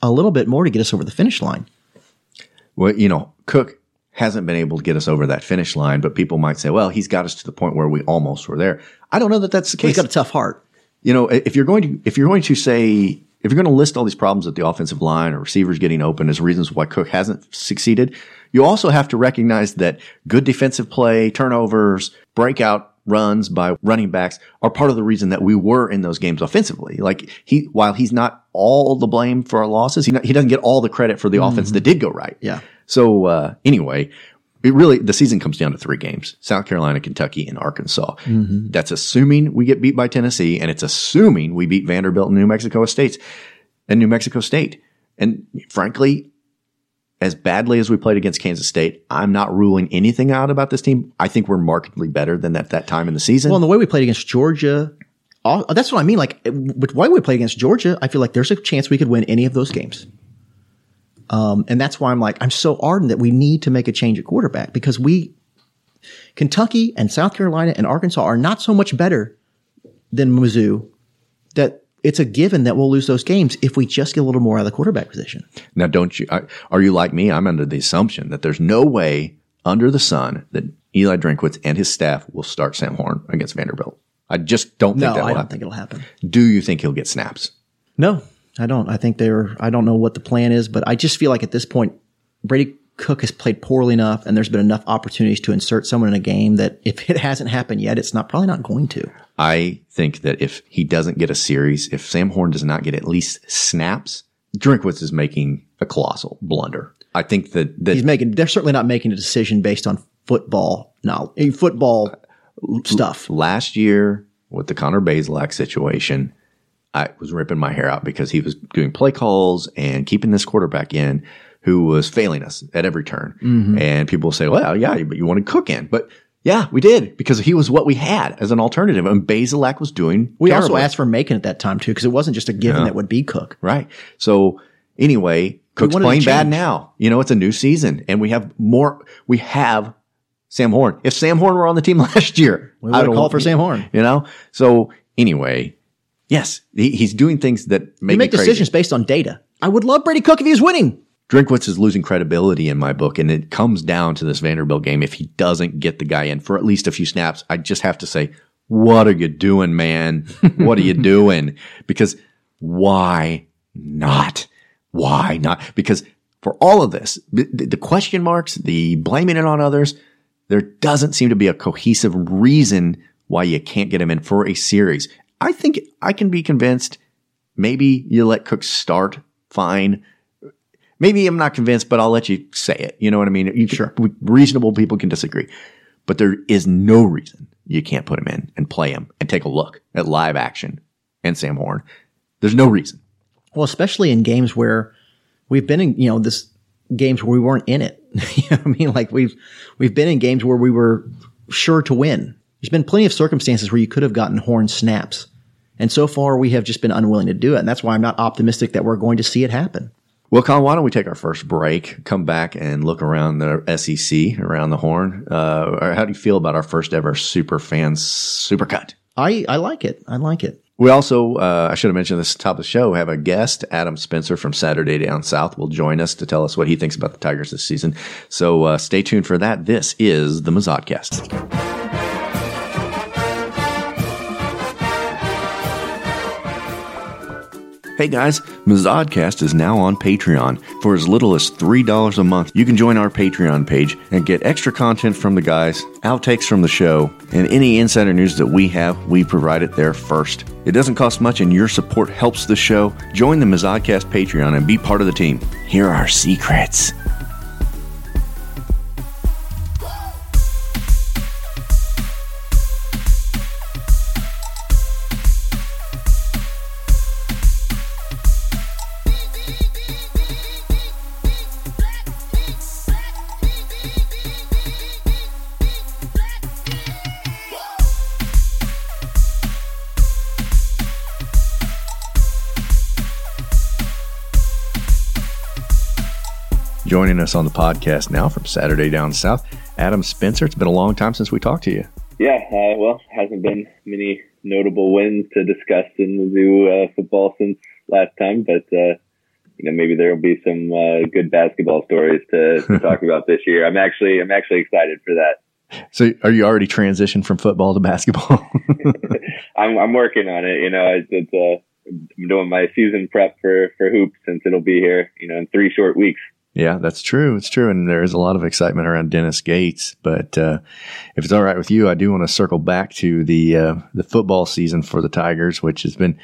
a little bit more to get us over the finish line. Well, you know, Cook hasn't been able to get us over that finish line, but people might say, well, he's got us to the point where we almost were there. I don't know that that's the case. He's got a tough heart. You know, if you're going to if you're going to say if you're going to list all these problems at the offensive line or receivers getting open as reasons why Cook hasn't succeeded, you also have to recognize that good defensive play, turnovers, breakout runs by running backs are part of the reason that we were in those games offensively. Like he, while he's not all the blame for our losses, he, not, he doesn't get all the credit for the mm-hmm. offense that did go right. Yeah. So, uh, anyway, it really, the season comes down to three games South Carolina, Kentucky, and Arkansas. Mm-hmm. That's assuming we get beat by Tennessee, and it's assuming we beat Vanderbilt and New Mexico State and New Mexico State. And frankly, as badly as we played against Kansas State, I'm not ruling anything out about this team. I think we're markedly better than at that time in the season. Well, and the way we played against Georgia, all, that's what I mean. Like, with way we played against Georgia, I feel like there's a chance we could win any of those games. Um, and that's why I'm like, I'm so ardent that we need to make a change at quarterback because we, Kentucky and South Carolina and Arkansas are not so much better than Mizzou that it's a given that we'll lose those games if we just get a little more out of the quarterback position. Now, don't you, are you like me? I'm under the assumption that there's no way under the sun that Eli Drinkwitz and his staff will start Sam Horn against Vanderbilt. I just don't think no, that will I don't happen. think it'll happen. Do you think he'll get snaps? No, I don't. I think they're, I don't know what the plan is, but I just feel like at this point, Brady Cook has played poorly enough and there's been enough opportunities to insert someone in a game that if it hasn't happened yet, it's not probably not going to. I think that if he doesn't get a series, if Sam Horn does not get at least snaps, Drinkwitz is making a colossal blunder. I think that, that he's making, they're certainly not making a decision based on football, no, eh, football stuff. Last year with the Connor Bazelak situation, I was ripping my hair out because he was doing play calls and keeping this quarterback in who was failing us at every turn. Mm-hmm. And people say, well, yeah, but you wanted Cook in. But yeah, we did because he was what we had as an alternative. And Bazelak was doing. We terribly. also asked for Macon at that time too, because it wasn't just a given yeah. that would be Cook. Right. So anyway, Cook's playing bad now. You know, it's a new season and we have more, we have Sam Horn. If Sam Horn were on the team last year, we would have called for Sam Horn. You know? So anyway, yes, he, he's doing things that make, make decisions based on data. I would love Brady Cook if he was winning. Drinkwitz is losing credibility in my book, and it comes down to this Vanderbilt game. If he doesn't get the guy in for at least a few snaps, I just have to say, what are you doing, man? what are you doing? Because why not? Why not? Because for all of this, the question marks, the blaming it on others, there doesn't seem to be a cohesive reason why you can't get him in for a series. I think I can be convinced maybe you let Cook start fine Maybe I'm not convinced, but I'll let you say it. You know what I mean? You sure. We, reasonable people can disagree, but there is no reason you can't put him in and play him and take a look at live action and Sam Horn. There's no reason. Well, especially in games where we've been in, you know, this games where we weren't in it. you know I mean? Like we've, we've been in games where we were sure to win. There's been plenty of circumstances where you could have gotten Horn snaps. And so far we have just been unwilling to do it. And that's why I'm not optimistic that we're going to see it happen. Well, Colin, why don't we take our first break, come back and look around the SEC, around the horn? Uh, how do you feel about our first ever super friends supercut? I, I like it. I like it. We also, uh, I should have mentioned this top of the show, have a guest, Adam Spencer from Saturday Down South, will join us to tell us what he thinks about the Tigers this season. So uh, stay tuned for that. This is the Mazodcast. Hey guys, Mazodcast is now on Patreon. For as little as $3 a month, you can join our Patreon page and get extra content from the guys, outtakes from the show, and any insider news that we have, we provide it there first. It doesn't cost much and your support helps the show. Join the Mazodcast Patreon and be part of the team. Here are our secrets. Joining us on the podcast now from Saturday Down South, Adam Spencer. It's been a long time since we talked to you. Yeah, uh, well, hasn't been many notable wins to discuss in the zoo uh, football since last time, but uh, you know maybe there will be some uh, good basketball stories to, to talk about this year. I'm actually I'm actually excited for that. So, are you already transitioned from football to basketball? I'm, I'm working on it. You know, it's, it's uh, I'm doing my season prep for for hoops since it'll be here, you know, in three short weeks. Yeah, that's true. It's true. And there is a lot of excitement around Dennis Gates. But uh, if it's all right with you, I do want to circle back to the uh, the football season for the Tigers, which has been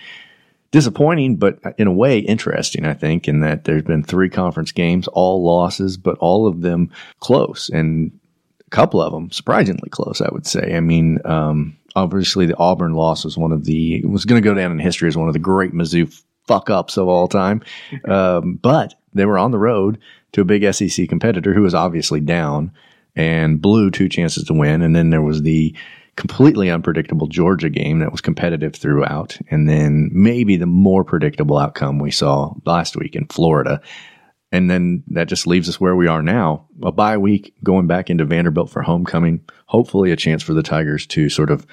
disappointing, but in a way interesting, I think, in that there's been three conference games, all losses, but all of them close. And a couple of them surprisingly close, I would say. I mean, um, obviously the Auburn loss was one of the, was going to go down in history as one of the great Mizzou fuck ups of all time. Um, but they were on the road to a big SEC competitor who was obviously down and blew two chances to win. And then there was the completely unpredictable Georgia game that was competitive throughout. And then maybe the more predictable outcome we saw last week in Florida. And then that just leaves us where we are now a bye week going back into Vanderbilt for homecoming. Hopefully, a chance for the Tigers to sort of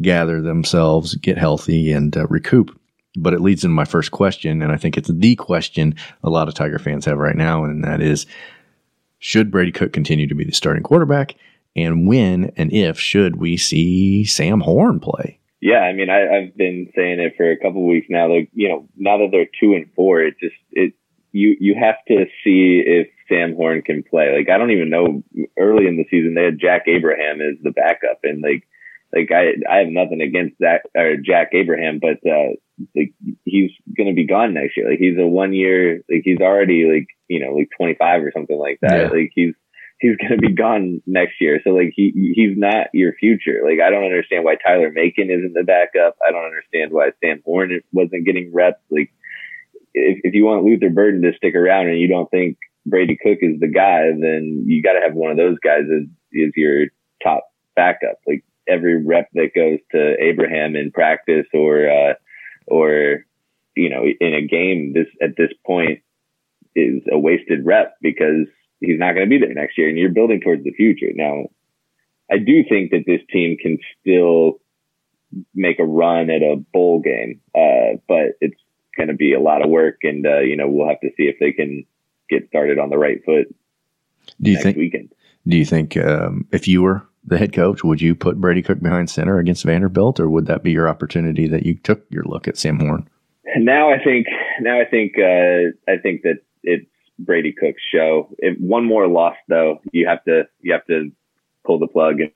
gather themselves, get healthy, and uh, recoup. But it leads into my first question, and I think it's the question a lot of Tiger fans have right now, and that is should Brady Cook continue to be the starting quarterback? And when and if should we see Sam Horn play? Yeah, I mean, I, have been saying it for a couple weeks now. Like, you know, now that they're two and four, it just it you you have to see if Sam Horn can play. Like, I don't even know. Early in the season, they had Jack Abraham as the backup, and like like I I have nothing against that or Jack Abraham, but uh, like he's going to be gone next year. Like he's a one year, like he's already like you know like 25 or something like that. Yeah. Like he's he's going to be gone next year. So like he he's not your future. Like I don't understand why Tyler Macon isn't the backup. I don't understand why Sam Horn wasn't getting reps. Like if if you want Luther Burden to stick around and you don't think Brady Cook is the guy, then you got to have one of those guys as is your top backup. Like every rep that goes to Abraham in practice or uh, or you know in a game this at this point is a wasted rep because he's not going to be there next year and you're building towards the future. Now, I do think that this team can still make a run at a bowl game, uh, but it's going to be a lot of work and uh, you know we'll have to see if they can get started on the right foot. Do you think weekend? Do you think um, if you were the head coach, would you put Brady Cook behind center against Vanderbilt, or would that be your opportunity that you took your look at Sam Horn? Now I think, now I think, uh, I think that it's Brady Cook's show. If one more loss, though, you have to, you have to pull the plug and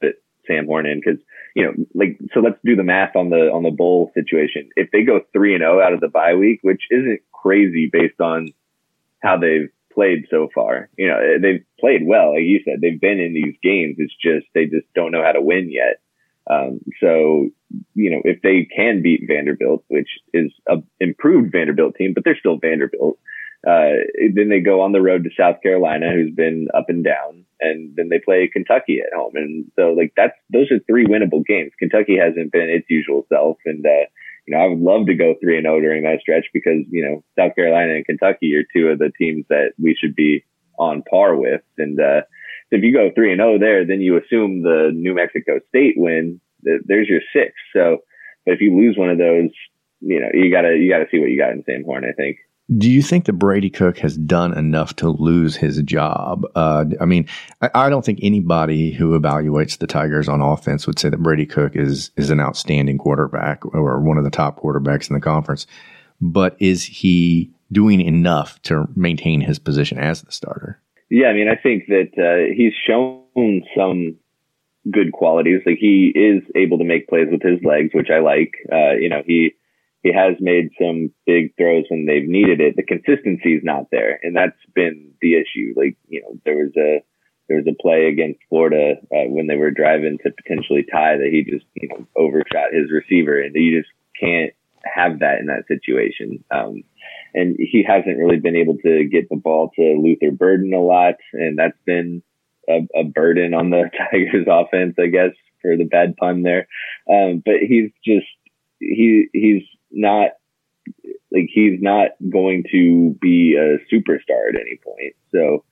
put Sam Horn in because you know, like, so let's do the math on the on the bowl situation. If they go three and zero oh out of the bye week, which isn't crazy based on how they've played so far. You know, they've played well. Like you said, they've been in these games. It's just, they just don't know how to win yet. Um, so, you know, if they can beat Vanderbilt, which is a improved Vanderbilt team, but they're still Vanderbilt, uh, then they go on the road to South Carolina, who's been up and down, and then they play Kentucky at home. And so, like, that's, those are three winnable games. Kentucky hasn't been its usual self. And, uh, you know, I would love to go three and zero oh during that stretch because you know South Carolina and Kentucky are two of the teams that we should be on par with. And uh, if you go three and zero oh there, then you assume the New Mexico State win. There's your six. So, but if you lose one of those, you know, you gotta you gotta see what you got in Sam Horn. I think. Do you think that Brady Cook has done enough to lose his job? Uh, I mean, I, I, don't think anybody who evaluates the Tigers on offense would say that Brady Cook is is an outstanding quarterback or one of the top quarterbacks in the conference. But is he doing enough to maintain his position as the starter? Yeah, I mean, I think that uh, he's shown some good qualities. Like he is able to make plays with his legs, which I like. Uh, you know, he he has made some big throws when they've needed it. The consistency is not there, and that's been the issue. Like you know, there was a there was a play against Florida uh, when they were driving to potentially tie that he just you know overshot his receiver, and you just can't have that in that situation. Um, and he hasn't really been able to get the ball to Luther Burden a lot, and that's been a, a burden on the Tigers offense, I guess, for the bad pun there. Um, but he's just he he's not Like he's not going to be a superstar at any point. So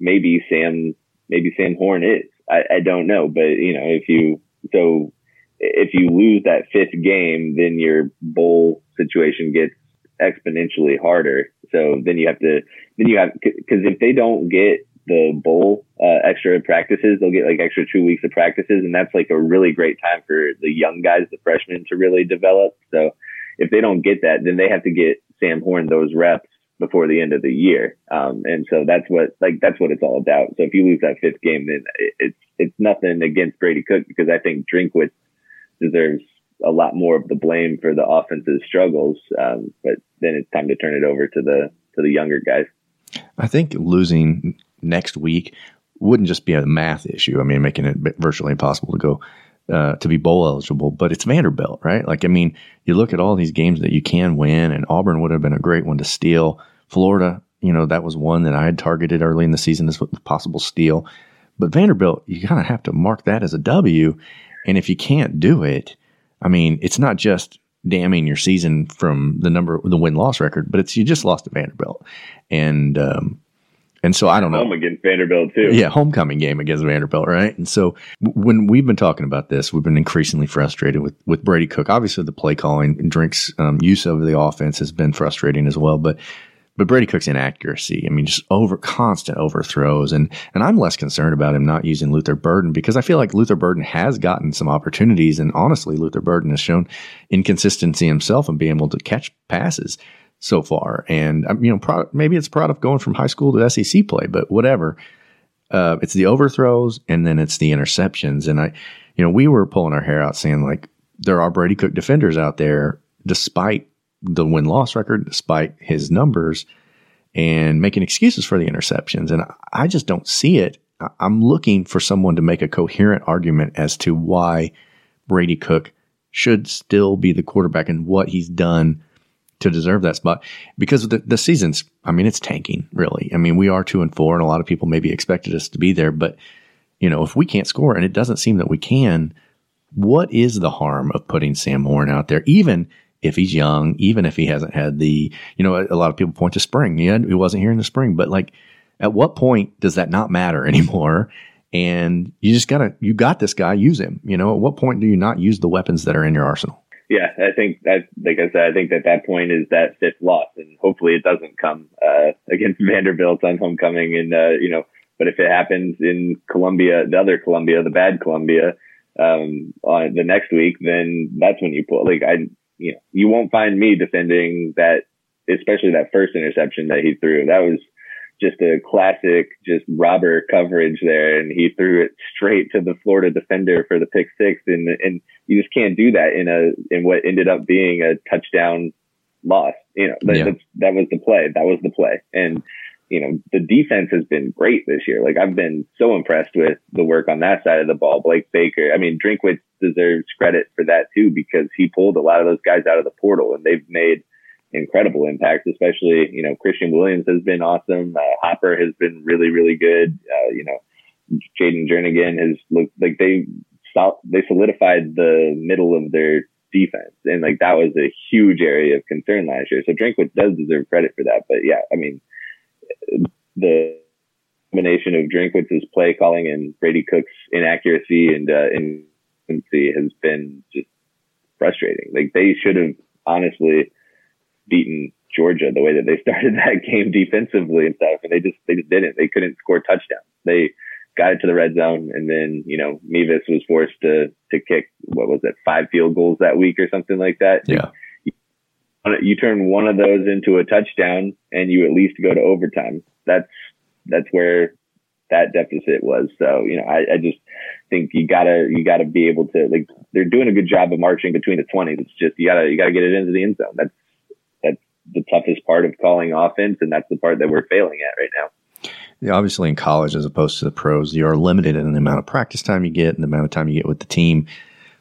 maybe Sam, maybe Sam Horn is. I, I don't know, but you know, if you so if you lose that fifth game, then your bowl situation gets exponentially harder. So then you have to, then you have, cause if they don't get the bowl, uh, extra practices, they'll get like extra two weeks of practices. And that's like a really great time for the young guys, the freshmen to really develop. So if they don't get that, then they have to get Sam Horn those reps before the end of the year. Um, and so that's what, like, that's what it's all about. So if you lose that fifth game, then it's, it's nothing against Brady Cook because I think Drinkwitz deserves a lot more of the blame for the offense's struggles. Um, but then it's time to turn it over to the to the younger guys. I think losing next week wouldn't just be a math issue. I mean, making it virtually impossible to go uh, to be bowl eligible, but it's Vanderbilt, right? Like, I mean, you look at all these games that you can win, and Auburn would have been a great one to steal. Florida, you know, that was one that I had targeted early in the season as a possible steal. But Vanderbilt, you kind of have to mark that as a W. And if you can't do it, I mean, it's not just damning your season from the number, the win loss record, but it's you just lost to Vanderbilt, and um, and so I don't know. Home against Vanderbilt too. Yeah, homecoming game against Vanderbilt, right? And so when we've been talking about this, we've been increasingly frustrated with with Brady Cook. Obviously, the play calling and Drink's um, use of the offense has been frustrating as well, but but Brady Cook's inaccuracy, I mean, just over constant overthrows, and and I'm less concerned about him not using Luther Burden because I feel like Luther Burden has gotten some opportunities, and honestly, Luther Burden has shown inconsistency himself in being able to catch passes so far, and um, you know, maybe it's product going from high school to SEC play, but whatever. Uh, it's the overthrows and then it's the interceptions, and I, you know, we were pulling our hair out saying like there are Brady Cook defenders out there, despite the win loss record despite his numbers and making excuses for the interceptions. And I just don't see it. I'm looking for someone to make a coherent argument as to why Brady Cook should still be the quarterback and what he's done to deserve that spot because the, the season's, I mean, it's tanking really. I mean, we are two and four and a lot of people maybe expected us to be there, but you know, if we can't score and it doesn't seem that we can, what is the harm of putting Sam Horn out there? Even if he's young, even if he hasn't had the, you know, a, a lot of people point to spring. Yeah, he wasn't here in the spring, but like, at what point does that not matter anymore? And you just gotta, you got this guy, use him. You know, at what point do you not use the weapons that are in your arsenal? Yeah, I think that, like I said, I think that that point is that fifth loss, and hopefully it doesn't come uh, against Vanderbilt on homecoming. And uh, you know, but if it happens in Columbia, the other Columbia, the bad Columbia, um, on the next week, then that's when you pull. Like I, you know, you won't find me defending that, especially that first interception that he threw. That was just a classic, just robber coverage there. And he threw it straight to the Florida defender for the pick six. And, and you just can't do that in a, in what ended up being a touchdown loss. You know, that, yeah. that was the play. That was the play. And, you know, the defense has been great this year. Like I've been so impressed with the work on that side of the ball. Blake Baker, I mean, Drinkwitz deserves credit for that too, because he pulled a lot of those guys out of the portal and they've made incredible impacts, especially, you know, Christian Williams has been awesome. Uh, Hopper has been really, really good. Uh, you know, Jayden Jernigan has looked like they, they solidified the middle of their defense. And like that was a huge area of concern last year. So Drinkwitz does deserve credit for that. But yeah, I mean, the combination of Drinkwitz's play calling and Brady Cook's inaccuracy and uh, inconsistency has been just frustrating. Like they should have honestly beaten Georgia the way that they started that game defensively and stuff, and they just they just didn't. They couldn't score touchdowns. They got it to the red zone, and then you know Mevis was forced to to kick what was it five field goals that week or something like that. Yeah you turn one of those into a touchdown and you at least go to overtime. That's that's where that deficit was. So, you know, I, I just think you gotta you gotta be able to like they're doing a good job of marching between the twenties. It's just you gotta you gotta get it into the end zone. That's the toughest part of calling offense and that's the part that we're failing at right now. Yeah, obviously in college as opposed to the pros, you are limited in the amount of practice time you get and the amount of time you get with the team.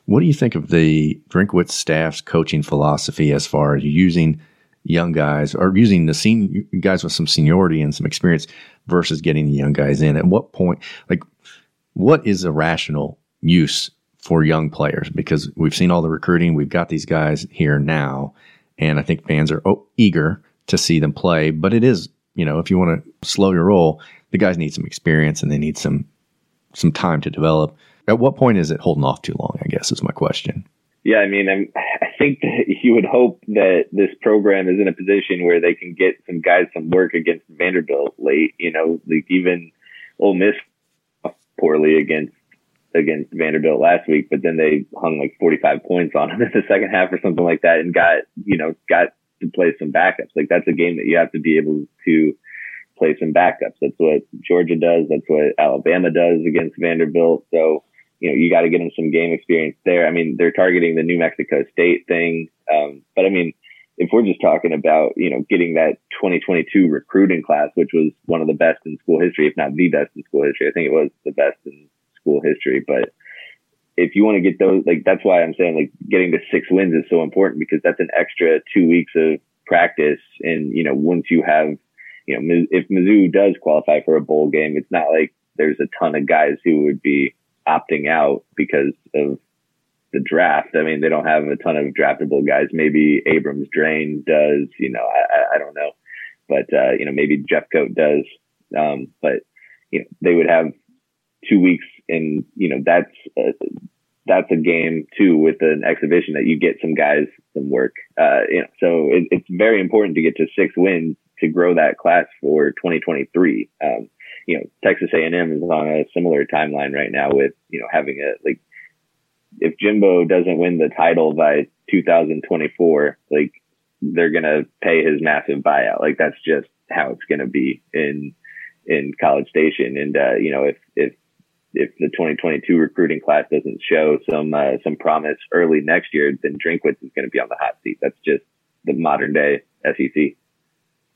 What do you think of the Drinkwitz staff's coaching philosophy as far as using young guys or using the senior guys with some seniority and some experience versus getting the young guys in? At what point, like, what is a rational use for young players? Because we've seen all the recruiting, we've got these guys here now. And I think fans are oh, eager to see them play. But it is, you know, if you want to slow your roll, the guys need some experience and they need some some time to develop. At what point is it holding off too long? I guess is my question. Yeah, I mean, I'm, I think that you would hope that this program is in a position where they can get some guys some work against Vanderbilt late. You know, like even Ole Miss poorly against against Vanderbilt last week, but then they hung like 45 points on them in the second half or something like that, and got you know got to play some backups. Like that's a game that you have to be able to play some backups. That's what Georgia does. That's what Alabama does against Vanderbilt. So you know, you got to get them some game experience there. I mean, they're targeting the New Mexico State thing. Um, but I mean, if we're just talking about, you know, getting that 2022 recruiting class, which was one of the best in school history, if not the best in school history, I think it was the best in school history. But if you want to get those, like, that's why I'm saying, like, getting to six wins is so important because that's an extra two weeks of practice. And, you know, once you have, you know, if Mizzou does qualify for a bowl game, it's not like there's a ton of guys who would be opting out because of the draft. I mean, they don't have a ton of draftable guys. Maybe Abrams-Draine does, you know, I, I don't know, but, uh, you know, maybe Jeff Jeffcoat does. Um, but, you know, they would have two weeks and, you know, that's, a, that's a game too with an exhibition that you get some guys some work. Uh, you know, so it, it's very important to get to six wins to grow that class for 2023. Um, you know, Texas A&M is on a similar timeline right now with, you know, having a, like, if Jimbo doesn't win the title by 2024, like, they're to pay his massive buyout. Like, that's just how it's to be in, in College Station. And, uh, you know, if, if, if the 2022 recruiting class doesn't show some, uh, some promise early next year, then Drinkwitz is going to be on the hot seat. That's just the modern day SEC.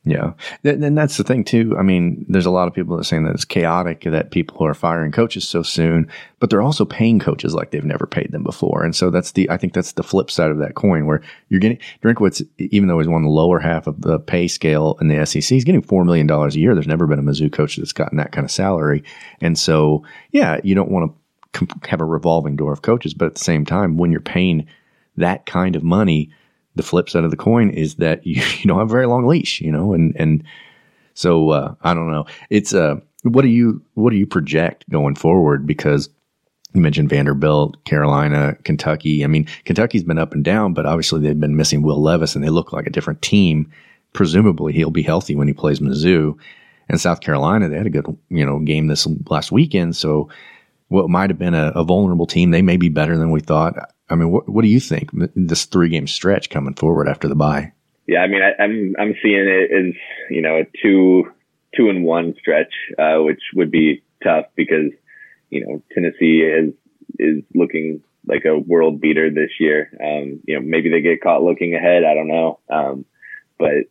Yeah. And that's the thing too. I mean, there's a lot of people that are saying that it's chaotic that people are firing coaches so soon, but they're also paying coaches like they've never paid them before. And so that's the, I think that's the flip side of that coin where you're getting Drinkwitz, even though he's of the lower half of the pay scale in the SEC, he's getting $4 million a year. There's never been a Mizzou coach that's gotten that kind of salary. And so, yeah, you don't want to have a revolving door of coaches, but at the same time, when you're paying that kind of money, the flip side of the coin is that you, you don't have a very long leash, you know, and, and so, uh, I don't know. It's, uh, what do you, what do you project going forward? Because you mentioned Vanderbilt, Carolina, Kentucky. I mean, Kentucky's been up and down, but obviously they've been missing Will Levis and they look like a different team. Presumably he'll be healthy when he plays Mizzou and South Carolina. They had a good, you know, game this last weekend. So what might have been a, a vulnerable team, they may be better than we thought. I mean, what what do you think this three game stretch coming forward after the bye? Yeah, I mean, I, am I'm, I'm seeing it as you know a two two and one stretch, uh, which would be tough because you know Tennessee is is looking like a world beater this year. Um, you know, maybe they get caught looking ahead. I don't know, um, but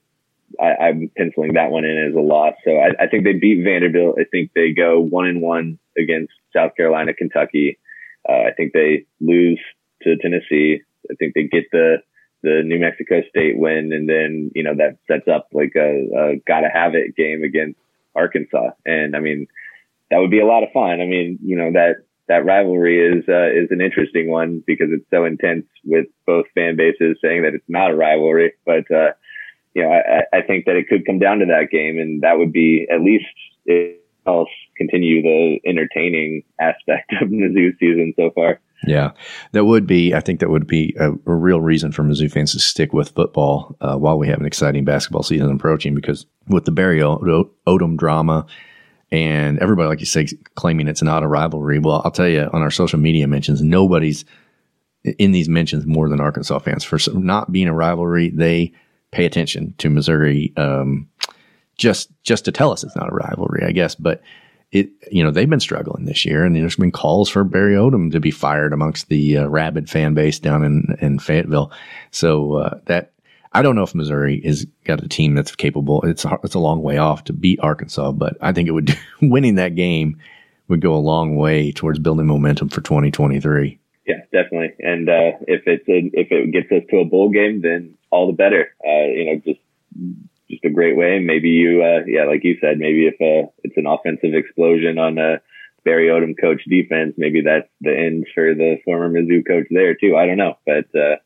I, am penciling that one in as a loss. So I, I think they beat Vanderbilt. I think they go one and one against South Carolina, Kentucky. Uh, I think they lose to Tennessee. I think they get the the New Mexico State win, and then you know that sets up like a, a gotta have it game against Arkansas. And I mean, that would be a lot of fun. I mean, you know that that rivalry is uh, is an interesting one because it's so intense with both fan bases saying that it's not a rivalry, but uh, you know I, I think that it could come down to that game, and that would be at least else continue the entertaining aspect of Mizzou season so far. Yeah, that would be. I think that would be a, a real reason for Mizzou fans to stick with football uh, while we have an exciting basketball season approaching. Because with the Barry Odom drama and everybody, like you say, claiming it's not a rivalry. Well, I'll tell you, on our social media mentions, nobody's in these mentions more than Arkansas fans for not being a rivalry. They pay attention to Missouri um, just just to tell us it's not a rivalry, I guess, but it, you know, they've been struggling this year, and there's been calls for Barry Odom to be fired amongst the uh, rabid fan base down in in Fayetteville. So uh, that I don't know if Missouri is got a team that's capable. It's a, it's a long way off to beat Arkansas, but I think it would winning that game would go a long way towards building momentum for 2023. Yeah, definitely. And uh, if it's if it gets us to a bowl game, then all the better. Uh, you know, just just a great way. Maybe you, uh, yeah, like you said, maybe if uh, it's an offensive explosion on a Barry Odom coach defense, maybe that's the end for the former Mizzou coach there too. I don't know, but uh,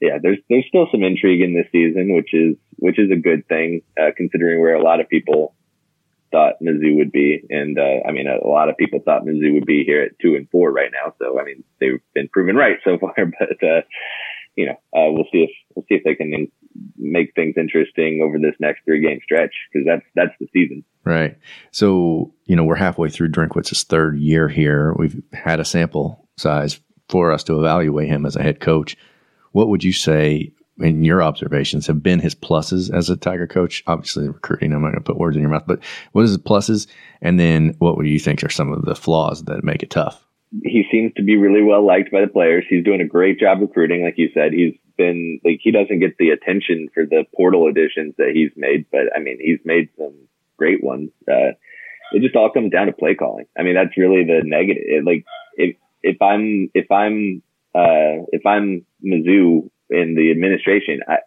yeah, there's there's still some intrigue in this season, which is which is a good thing, uh, considering where a lot of people thought Mizzou would be, and uh, I mean, a, a, lot of people thought Mizzou would be here at two and four right now. So I mean, they've been proven right so far, but uh, you know, uh, we'll see if we'll see if they can make things interesting over this next three game stretch because that's that's the season. Right. So you know, we're halfway through Drinkwitz's third year here. We've had a sample size for us to evaluate him as a head coach. What would you say in your observations have been his pluses as a Tiger coach? Obviously, recruiting. I'm not going to put words in your mouth, but what is the pluses? And then what would you think are some of the flaws that make it tough? He seems to be really well liked by the players. He's doing a great job recruiting, like you said. He's been like he doesn't get the attention for the portal additions that he's made, but I mean he's made some great ones. Uh, it just all comes down to play calling. I mean that's really the negative. It, like if if I'm if I'm uh, if I'm Mizzou in the administration, I,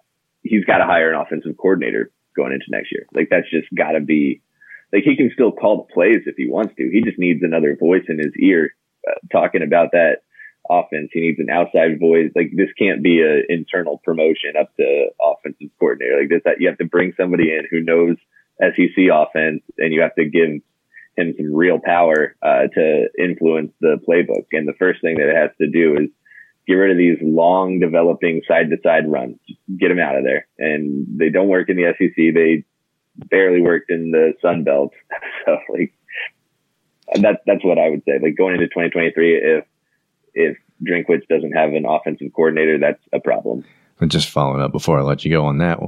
he's got to hire an offensive coordinator going into next year. Like that's just got to be like he can still call the plays if he wants to. He just needs another voice in his ear uh, talking about that offense. He needs an outside voice. Like this can't be an internal promotion up to offensive coordinator. Like this, that you have to bring somebody in who knows SEC offense, and you have to give him some real power uh, to influence the playbook. And the first thing that it has to do is get rid of these long developing side to side runs. Get them out of there. And they don't work in the SEC. They barely worked in the Sun Belt. so like that's that's what I would say. Like going into 2023, if if Drinkwitz doesn't have an offensive coordinator, that's a problem. And just following up before I let you go on that,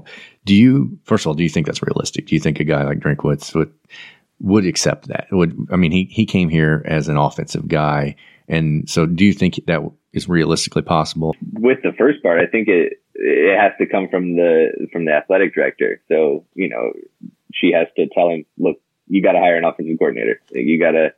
do you first of all do you think that's realistic? Do you think a guy like Drinkwitz would would accept that? Would I mean he he came here as an offensive guy, and so do you think that is realistically possible? With the first part, I think it it has to come from the from the athletic director. So you know she has to tell him, look, you got to hire an offensive coordinator. You got to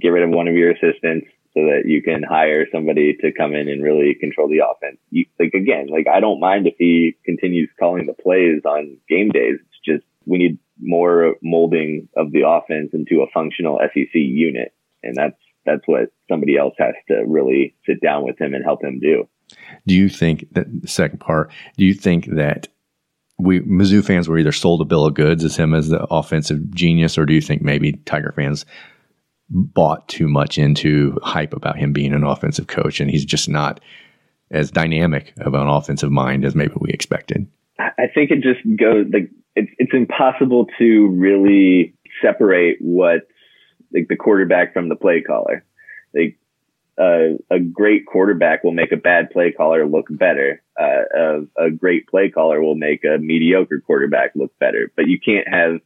get rid of one of your assistants so that you can hire somebody to come in and really control the offense. You, like again, like I don't mind if he continues calling the plays on game days. It's just we need more molding of the offense into a functional SEC unit, and that's that's what somebody else has to really sit down with him and help him do. Do you think that the second part? Do you think that we Mizzou fans were either sold a bill of goods as him as the offensive genius, or do you think maybe Tiger fans bought too much into hype about him being an offensive coach, and he's just not as dynamic of an offensive mind as maybe we expected. I think it just goes like it's it's impossible to really separate what like the quarterback from the play caller. Like uh, a great quarterback will make a bad play caller look better. Uh, a, a great play caller will make a mediocre quarterback look better. But you can't have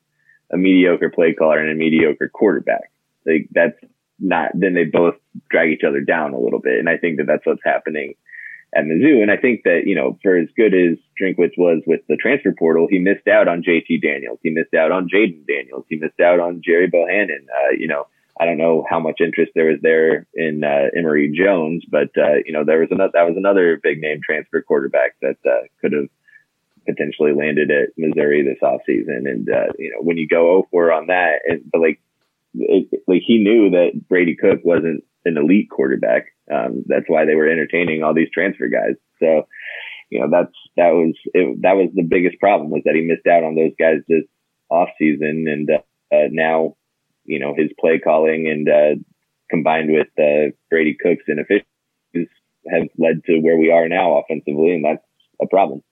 a mediocre play caller and a mediocre quarterback. Like that's not, then they both drag each other down a little bit. And I think that that's what's happening at Mizzou. And I think that, you know, for as good as Drinkwitz was with the transfer portal, he missed out on JT Daniels. He missed out on Jayden Daniels. He missed out on Gerry Bohanon. Uh, you know, I don't know how much interest there was there in uh, Emory Jones, but uh, you know, there was another that was another big name transfer quarterback that uh, could have potentially landed at Missouri this offseason. And uh, you know, when you go 0 on that, and but like it, like he knew that Brady Cook wasn't an elite quarterback. Um, that's why they were entertaining all these transfer guys. So, you know, that's that was it, that was the biggest problem was that he missed out on those guys this off season, and uh, uh, now, you know, his play calling and uh, combined with uh, Brady Cook's inefficiencies have led to where we are now offensively, and that's a problem.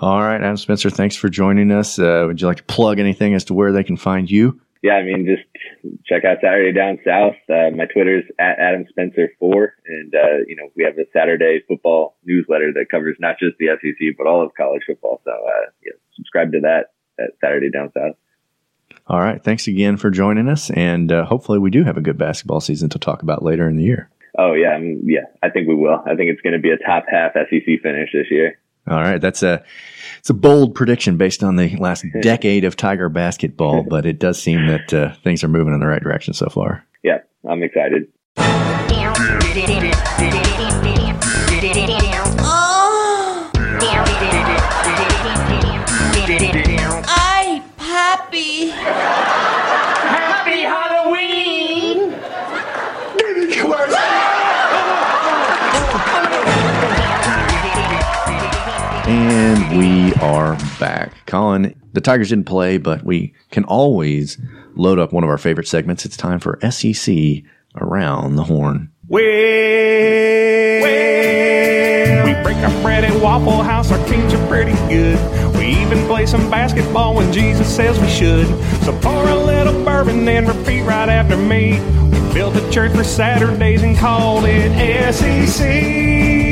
All right, Adam Spencer, thanks for joining us. Uh, would you like to plug anything as to where they can find you? Yeah, I mean, just check out Saturday Down South. Uh, my Twitter's at Adam Spencer four, and uh, you know we have a Saturday football newsletter that covers not just the SEC but all of college football. So uh, yeah, subscribe to that at Saturday Down South. All right, thanks again for joining us, and uh, hopefully we do have a good basketball season to talk about later in the year. Oh yeah, I mean, yeah, I think we will. I think it's going to be a top half SEC finish this year. All right, that's a it's a bold prediction based on the last decade of Tiger basketball, but it does seem that uh, things are moving in the right direction so far. Yeah, I'm excited. We are back. Colin, the Tigers didn't play, but we can always load up one of our favorite segments. It's time for SEC Around the Horn. Well, well, we break our bread at Waffle House. Our teams are pretty good. We even play some basketball when Jesus says we should. So pour a little bourbon and repeat right after me. We built a church for Saturdays and called it SEC.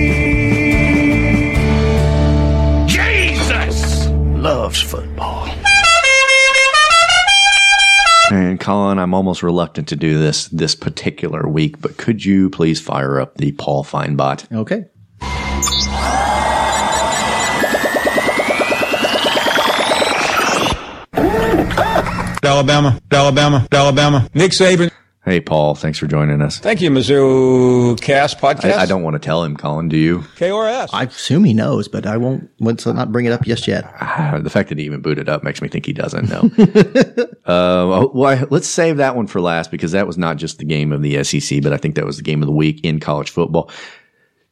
Loves football. And Colin, I'm almost reluctant to do this this particular week, but could you please fire up the Paul Feinbot? Okay. Alabama, Alabama, Alabama. Nick Saban. Hey, Paul, thanks for joining us. Thank you, Mizzou Cast Podcast. I, I don't want to tell him, Colin. Do you? KRS. I assume he knows, but I won't. Let's not bring it up just yet. Ah, the fact that he even booted up makes me think he doesn't know. uh, well, I- let's save that one for last because that was not just the game of the SEC, but I think that was the game of the week in college football.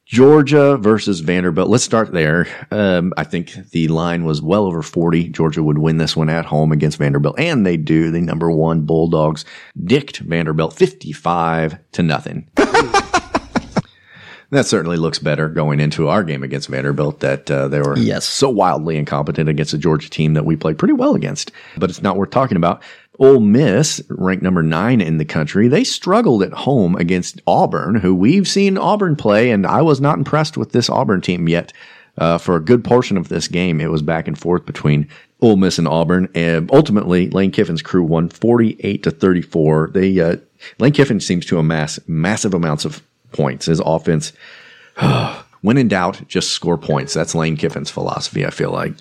Georgia versus Vanderbilt. Let's start there. Um, I think the line was well over 40. Georgia would win this one at home against Vanderbilt, and they do. The number one Bulldogs dicked Vanderbilt 55 to nothing. That certainly looks better going into our game against Vanderbilt that uh, they were Yes. so wildly incompetent against a Georgia team that we played pretty well against. But it's not worth talking about. Ole Miss, ranked number nine in the country, they struggled at home against Auburn, who we've seen Auburn play, and I was not impressed with this Auburn team yet. Uh, for a good portion of this game, it was back and forth between Ole Miss and Auburn, and ultimately Lane Kiffin's crew won forty-eight to thirty-four. They uh, Lane Kiffin seems to amass massive amounts of points. His offense, when in doubt, just score points. That's Lane Kiffin's philosophy. I feel like.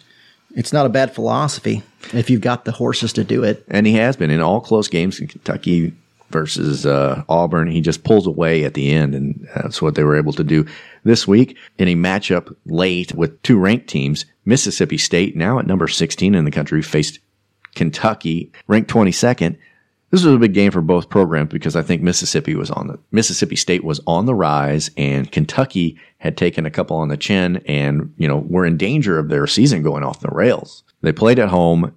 It's not a bad philosophy if you've got the horses to do it. And he has been in all close games in Kentucky versus uh, Auburn. He just pulls away at the end, and that's what they were able to do this week in a matchup late with two ranked teams. Mississippi State, now at number 16 in the country, faced Kentucky, ranked 22nd. This was a big game for both programs because I think Mississippi was on the Mississippi State was on the rise and Kentucky had taken a couple on the chin and, you know, were in danger of their season going off the rails. They played at home.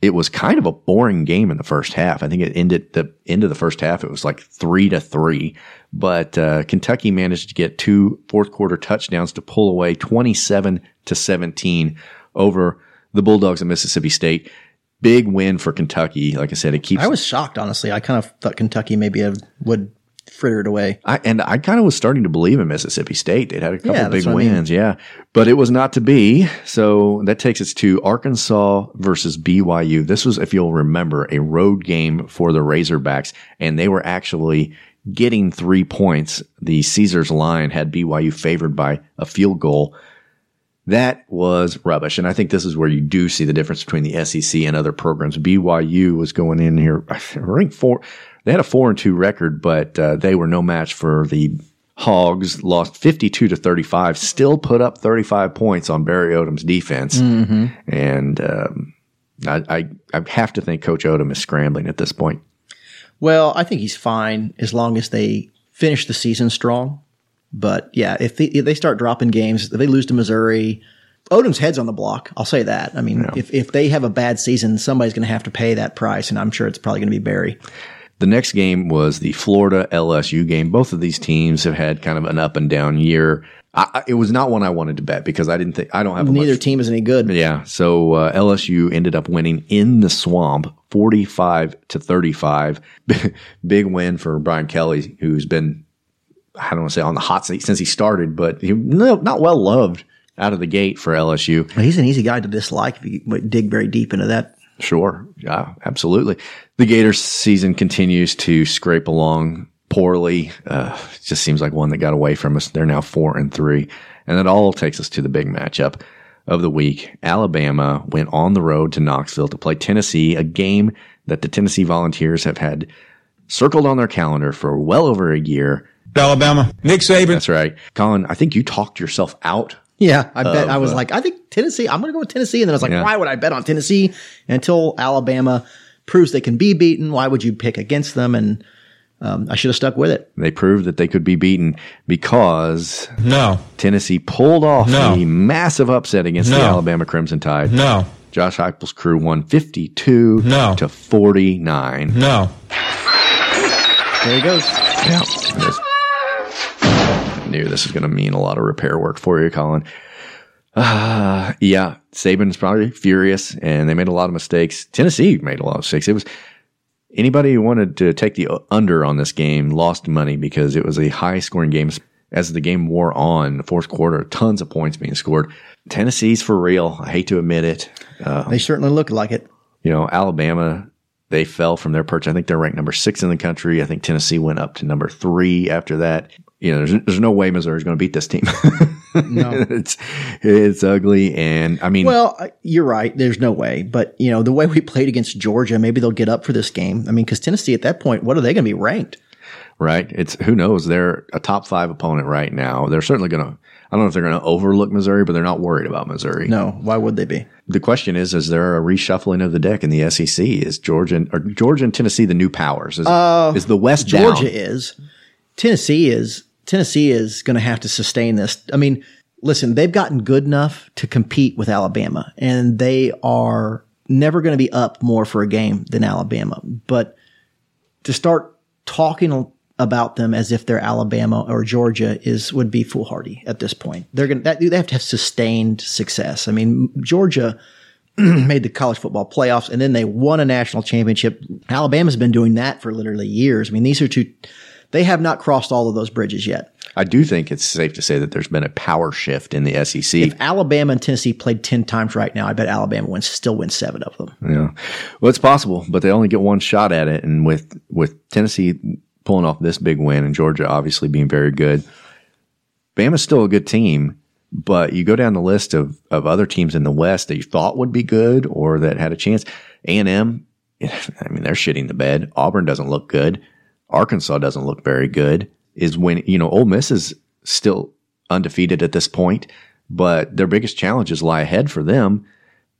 It was kind of a boring game in the first half. I think it ended the end of the first half. It was like three to three, but uh, Kentucky managed to get two fourth quarter touchdowns to pull away 27 to 17 over the Bulldogs of Mississippi State. Big win for Kentucky. Like I said, it keeps I was shocked, honestly. I kind of thought Kentucky maybe would fritter it away. I, and I kind of was starting to believe in Mississippi State. They'd had a couple Yeah, big what I mean. wins, yeah, but it was not to be. So that takes us to Arkansas versus BYU. This was, if you'll remember, a road game for the Razorbacks, and they were actually getting three points. The Caesars line had BYU favored by a field goal. That was rubbish. And I think this is where you do see the difference between the SEC and other programs. BYU was going in here, ranked four. They had a four and two record, but uh, they were no match for the Hogs. Lost 52 to 35, still put up 35 points on Barry Odom's defense. Mhm. And um, I, I, I have to think Coach Odom is scrambling at this point. Well, I think he's fine as long as they finish the season strong. But yeah, if they, if they start dropping games, if they lose to Missouri, Odom's head's on the block. I'll say that. I mean, if, if they have a bad season, somebody's going to have to pay that price, and I'm sure it's probably going to be Barry. The next game was the Florida LSU game. Both of these teams have had kind of an up and down year. I, it was not one I wanted to bet because I didn't think I don't have a Neither much team is any good. Yeah. So uh, LSU ended up winning in the swamp, forty-five to thirty-five. Big win for Brian Kelly, who's been I don't want to say on the hot seat since he started, but he no, not well loved out of the gate for LSU. He's an easy guy to dislike if you dig very deep into that. Sure. Yeah, absolutely. The Gators season continues to scrape along poorly. Uh, just seems like one that got away from us. They're now four and three. And that all takes us to the big matchup of the week. Alabama went on the road to Knoxville to play Tennessee, a game that the Tennessee Volunteers have had circled on their calendar for well over a year. Alabama, Nick Saban. That's right. Colin, I think you talked yourself out. Yeah, I bet Of, I was uh, like, I think Tennessee. I'm going to go with Tennessee, and then I was like, Yeah. why would I bet on Tennessee until Alabama proves they can be beaten? Why would you pick against them? And Um, I should have stuck with it. They proved that they could be beaten because No. Tennessee pulled off No. a massive upset against the Alabama Crimson Tide. No. Josh Heupel's crew won 52 No. to 49. No. There he goes. Yeah. I knew this was going to mean a lot of repair work for you, Colin. Uh, yeah, Saban's probably furious, and they made a lot of mistakes. Tennessee made a lot of mistakes. It was anybody who wanted to take the under on this game lost money because it was a high scoring game. As the game wore on, the fourth quarter, tons of points being scored. Tennessee's for real. I hate to admit it. Uh, They certainly look like it. you know, Alabama, they fell from their perch. I think they're ranked number six in the country. I think Tennessee went up to number three after that. You know, there's, there's no way Missouri's going to beat this team. No. it's it's ugly, and I mean, Well, you're right. There's no way. But, you know, the way we played against Georgia, maybe they'll get up for this game. I mean, because Tennessee at that point, what are they going to be ranked? right? It's who knows? They're a top five opponent right now. They're certainly going to. I don't know if they're going to overlook Missouri, but they're not worried about Missouri. No. Why would they be? The question is: Is there a reshuffling of the deck in the SEC? Is Georgia and, or Georgia and Tennessee the new powers? Is, Uh, is the West Georgia down? is. Tennessee is. Tennessee is going to have to sustain this. I mean, listen, they've gotten good enough to compete with Alabama, and they are never going to be up more for a game than Alabama. But to start talking about them as if they're Alabama or Georgia is would be foolhardy at this point. They're going to they have to have sustained success. I mean, Georgia made the college football playoffs and then they won a national championship. Alabama's been doing that for literally years. I mean, these are two they have not crossed all of those bridges yet. I do think it's safe to say that there's been a power shift in the SEC. If Alabama and Tennessee played 10 times right now, I bet Alabama wins still wins 7 of them. Yeah. Well, it's possible, but they only get one shot at it. And with, with Tennessee pulling off this big win and Georgia obviously being very good, Bama's still a good team. But you go down the list of, of other teams in the West that you thought would be good or that had a chance. A&M, I mean, they're shitting the bed. Auburn doesn't look good. Arkansas doesn't look very good. Is when, you know, Ole Miss is still undefeated at this point, but their biggest challenges lie ahead for them.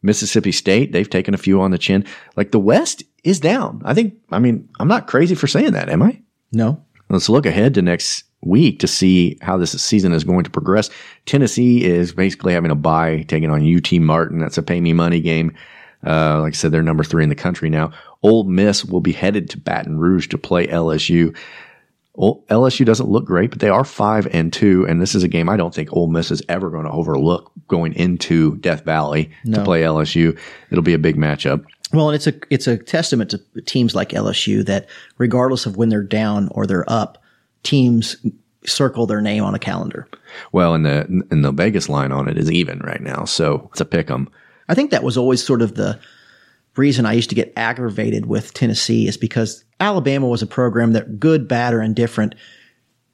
Mississippi State, they've taken a few on the chin. Like the West is down. I think, I mean, I'm not crazy for saying that, am I? No. Let's look ahead to next week to see how this season is going to progress. Tennessee is basically having a bye, taking on UT Martin. That's a pay me money game. Uh, like I said, they're number three in the country now. Ole Miss will be headed to Baton Rouge to play LSU. Well, LSU doesn't look great, but they are five and two, and this is a game I don't think Ole Miss is ever going to overlook going into Death Valley to play LSU. It'll be a big matchup. Well, and it's a it's a testament to teams like LSU that regardless of when they're down or they're up, teams circle their name on a calendar. Well, and the and the Vegas line on it is even right now, so it's a pick 'em. I think that was always sort of the reason I used to get aggravated with Tennessee is because Alabama was a program that good, bad, or indifferent.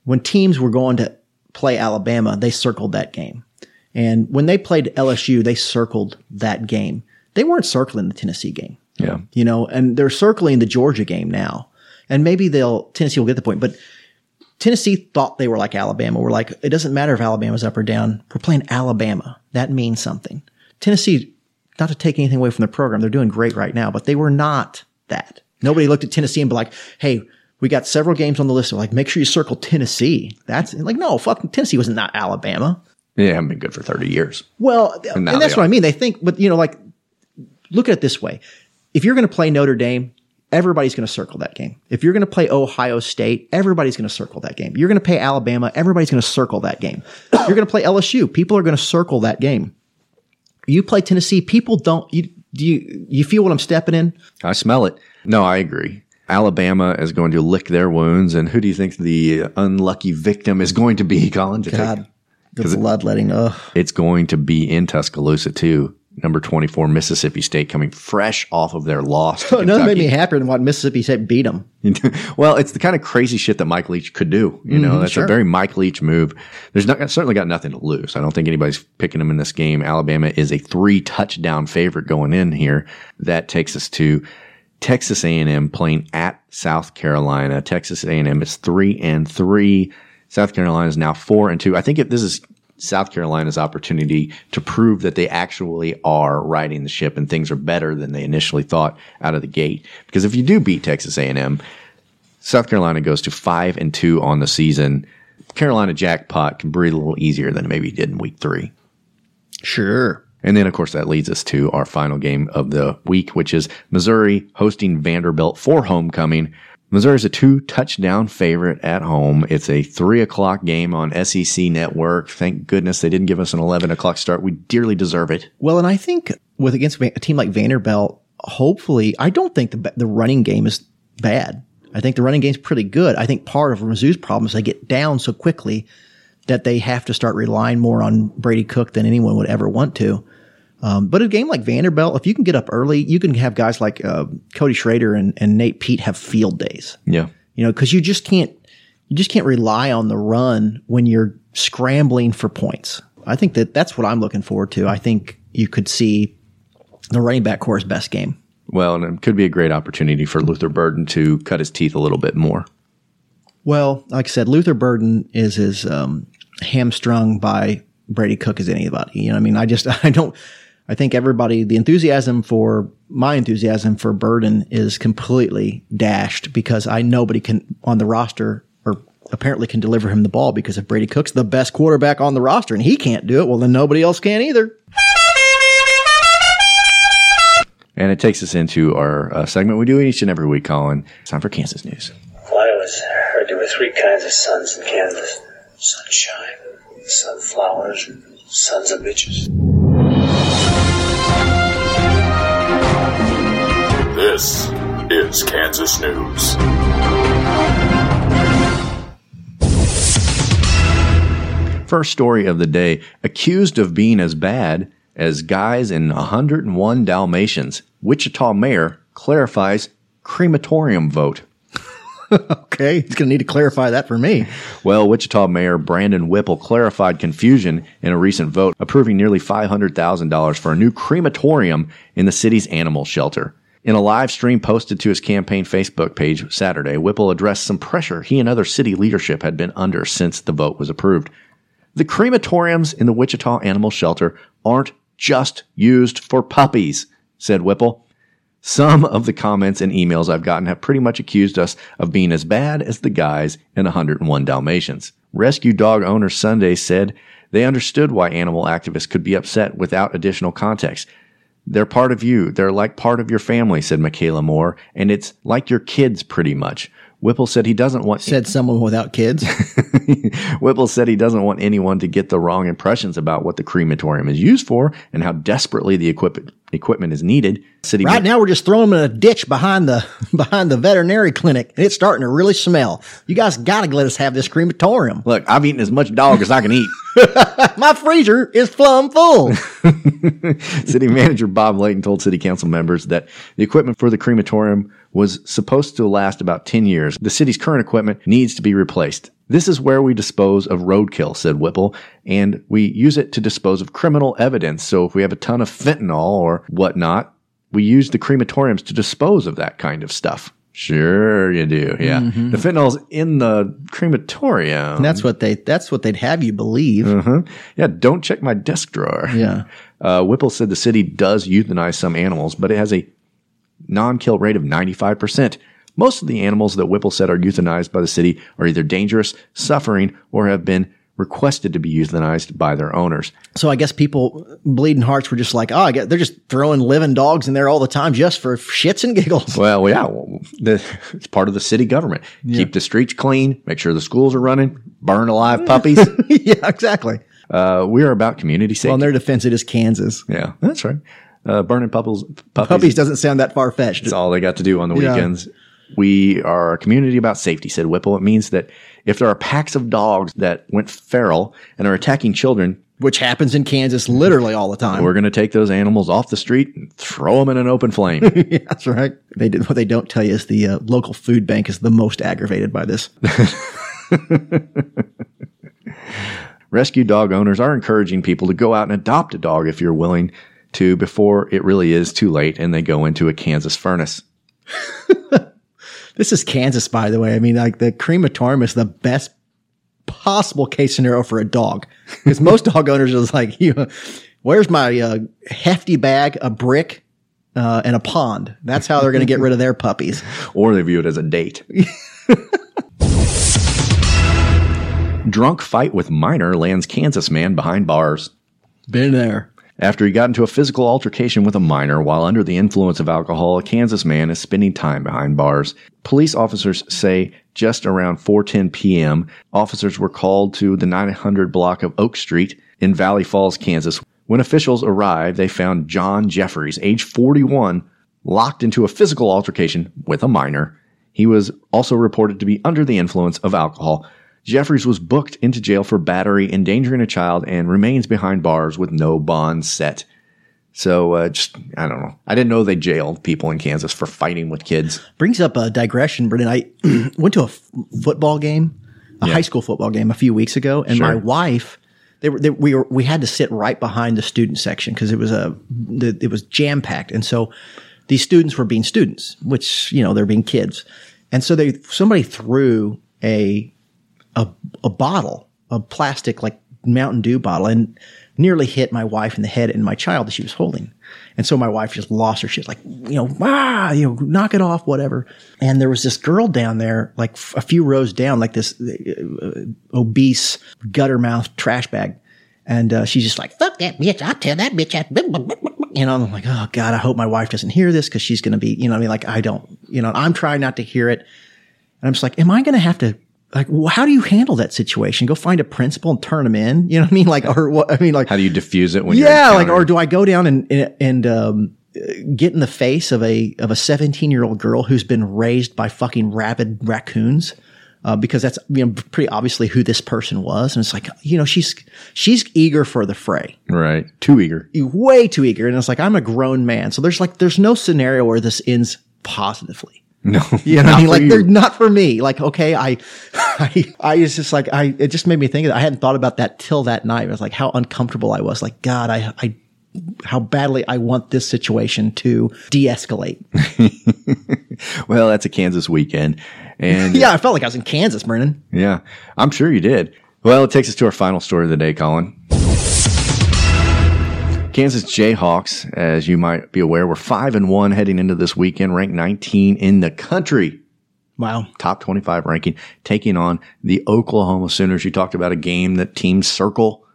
When teams were going to play Alabama, they circled that game. And when they played LSU, they circled that game. They weren't circling the Tennessee game. Yeah. You know, and they're circling the Georgia game now. And maybe they'll Tennessee will get the point, but Tennessee thought they were like Alabama. We're like, it doesn't matter if Alabama's up or down. We're playing Alabama. That means something. Tennessee, not to take anything away from the program, they're doing great right now, but they were not that. Nobody looked at Tennessee and be like, hey, we got several games on the list. Like, make sure you circle Tennessee. That's like, no, fuck, Tennessee was not Alabama. They haven't been good for 30 years. Well, And and, that's what I mean. They think, but you know, like, look at it this way. If you're going to play Notre Dame, everybody's going to circle that game. If you're going to play Ohio State, everybody's going to circle that game. You're going to play Alabama, everybody's going to circle that game. you're going to play LSU, people are going to circle that game. You play Tennessee, people don't, you, do you, you feel what I'm stepping in? I smell it. No, I agree. Alabama is going to lick their wounds, and who do you think the unlucky victim is going to be, Colin? To God, the it- bloodletting. Ugh. It's going to be in Tuscaloosa too. Number twenty-four, Mississippi State, coming fresh off of their loss. To Nothing made me happier than what Mississippi State beat them. well, it's the kind of crazy shit that Mike Leach could do. You know, Mhm, that's sure. a very Mike Leach move. There's not certainly got nothing to lose. I don't think anybody's picking them in this game. Alabama is a three touchdown favorite going in here. That takes us to Texas A&M playing at South Carolina. Texas A&M is three and three. South Carolina is now four and two. I think if this is South Carolina's opportunity to prove that they actually are riding the ship and things are better than they initially thought out of the gate. Because if you do beat Texas A&M, South Carolina goes to five and two on the season. Carolina jackpot can breathe a little easier than maybe did in week three. Sure. And then, of course, that leads us to our final game of the week, which is Missouri hosting Vanderbilt for homecoming. Missouri's a two touchdown favorite at home. It's a three o'clock game on SEC Network. Thank goodness they didn't give us an 11 o'clock start. We dearly deserve it. Well, and I think with against a team like Vanderbilt, hopefully, I don't think the, the running game is bad. I think the running game's pretty good. I think part of Mizzou's problem is they get down so quickly that they have to start relying more on Brady Cook than anyone would ever want to. Um, but a game like Vanderbilt, if you can get up early, you can have guys like uh, Cody Schrader and, and Nate Peat have field days. Yeah, you know, because you just can't you just can't rely on the run when you're scrambling for points. I think that that's what I'm looking forward to. I think you could see the running back corps' best game. Well, and it could be a great opportunity for Luther Burden to cut his teeth a little bit more. Well, like I said, Luther Burden is as um, hamstrung by Brady Cook as anybody. You know, I mean, I just I don't. I think everybody, the enthusiasm for my enthusiasm for Burden is completely dashed because I nobody can on the roster or apparently can deliver him the ball because if Brady Cook's the best quarterback on the roster and he can't do it, well then nobody else can either. And it takes us into our uh, segment we do each and every week, Colin. It's time for Kansas news. Well, I always heard there were three kinds of suns in Kansas sunshine, sunflowers, and sons of bitches. This is Kansas News. First story of the day accused of being as bad as guys in 101 Dalmatians. Wichita mayor clarifies crematorium vote. okay, he's going to need to clarify that for me. Well, Wichita Mayor Brandon Whipple clarified confusion in a recent vote, approving nearly $500,000 for a new crematorium in the city's animal shelter. In a live stream posted to his campaign Facebook page Saturday, Whipple addressed some pressure he and other city leadership had been under since the vote was approved. The crematoriums in the Wichita Animal Shelter aren't just used for puppies, said Whipple. Some of the comments and emails I've gotten have pretty much accused us of being as bad as the guys in 101 Dalmatians. Rescue dog owner Sunday said they understood why animal activists could be upset without additional context. They're part of you. They're like part of your family, said Michaela Moore, and it's like your kids pretty much. Whipple said he doesn't want said someone without kids. Whipple said he doesn't want anyone to get the wrong impressions about what the crematorium is used for and how desperately the equipment equipment is needed. City right now we're just throwing them in a ditch behind the behind the veterinary clinic, and it's starting to really smell. You guys got to let us have this crematorium. Look, I've eaten as much dog as I can eat. My freezer is plumb full. City manager Bob Layton told city council members that the equipment for the crematorium was supposed to last about 10 years. The city's current equipment needs to be replaced. This is where we dispose of roadkill, said Whipple, and we use it to dispose of criminal evidence. So if we have a ton of fentanyl or whatnot, we use the crematoriums to dispose of that kind of stuff. Sure, you do. Yeah, mm-hmm. the fentanyl's in the crematorium. And that's what they. That's what they'd have you believe. Uh-huh. Yeah, don't check my desk drawer. Yeah. Uh, Whipple said the city does euthanize some animals, but it has a non-kill rate of ninety five percent. Most of the animals that Whipple said are euthanized by the city are either dangerous, suffering, or have been requested to be euthanized by their owners. So I guess people bleeding hearts were just like, oh, I guess they're just throwing living dogs in there all the time just for shits and giggles. Well, yeah, well, the, it's part of the city government. Yeah. Keep the streets clean, make sure the schools are running, burn alive puppies. yeah, exactly. Uh, we are about community safety. Well, in their defense, it is Kansas. Yeah, that's right. Uh, burning puppies, puppies. Puppies doesn't sound that far fetched. That's all they got to do on the yeah. weekends. We are a community about safety, said Whipple. It means that if there are packs of dogs that went feral and are attacking children, which happens in Kansas literally all the time, we're going to take those animals off the street and throw them in an open flame. yeah, that's right. They did, what they don't tell you is the uh, local food bank is the most aggravated by this. Rescue dog owners are encouraging people to go out and adopt a dog if you're willing to before it really is too late and they go into a Kansas furnace. This is Kansas, by the way. I mean, like the crematorium is the best possible case scenario for a dog because most dog owners are like, you know, where's my uh, hefty bag, a brick, uh, and a pond? That's how they're going to get rid of their puppies. Or they view it as a date. Drunk fight with minor lands Kansas man behind bars. Been there. After he got into a physical altercation with a minor while under the influence of alcohol, a Kansas man is spending time behind bars. Police officers say just around 4:10 p.m., officers were called to the 900 block of Oak Street in Valley Falls, Kansas. When officials arrived, they found John Jeffries, age 41, locked into a physical altercation with a minor. He was also reported to be under the influence of alcohol. Jeffries was booked into jail for battery, endangering a child, and remains behind bars with no bond set. So, uh, just, I don't know. I didn't know they jailed people in Kansas for fighting with kids. Brings up a digression, Brendan. I went to a f- football game, a Yeah. high school football game a few weeks ago, and my wife, they were, they, we were, we had to sit right behind the student section because it was a, the, it was jam packed. And so these students were being students, which, you know, they're being kids. And so they, somebody threw a, a, a bottle, a plastic like Mountain Dew bottle and nearly hit my wife in the head and my child that she was holding. And so my wife just lost her shit, like, you know, ah, you know, knock it off, whatever. And there was this girl down there, like a few rows down, like this uh, obese gutter mouth trash bag. And uh, she's just like, fuck that bitch. I'll tell that bitch. I-" You know, I'm like, oh God, I hope my wife doesn't hear this because she's going to be, you know, I mean, like, I don't, you know, I'm trying not to hear it. And I'm just like, am I going to have to, like, wh- how do you handle that situation? Go find a principal and turn them in? You know what I mean? Like, or what? I mean, like, How do you diffuse it when you're yeah, like, or do I go down and and um, get in the face of a of a seventeen year old girl who's been raised by fucking rabid raccoons? Uh, because that's you know pretty obviously who this person was, and it's like you know she's she's eager for the fray, Right. Too eager. way too eager, and it's like I'm a grown man, so there's like there's no scenario where this ends positively. No. You know not I mean? Like you. they're not for me. Like, okay, I, I, I was just like, I, it just made me think of I hadn't thought about that till that night. I was like, how uncomfortable I was. Like, God, I, I, how badly I want this situation to de-escalate. Well, that's a Kansas weekend. And yeah, I felt like I was in Kansas, Brennan. Yeah, I'm sure you did. Well, it takes us to our final story of the day, Colin. Kansas Jayhawks, as you might be aware, were five and one heading into this weekend, ranked 19 in the country. Wow, top 25 ranking, taking on the Oklahoma Sooners. You talked about a game that teams circle.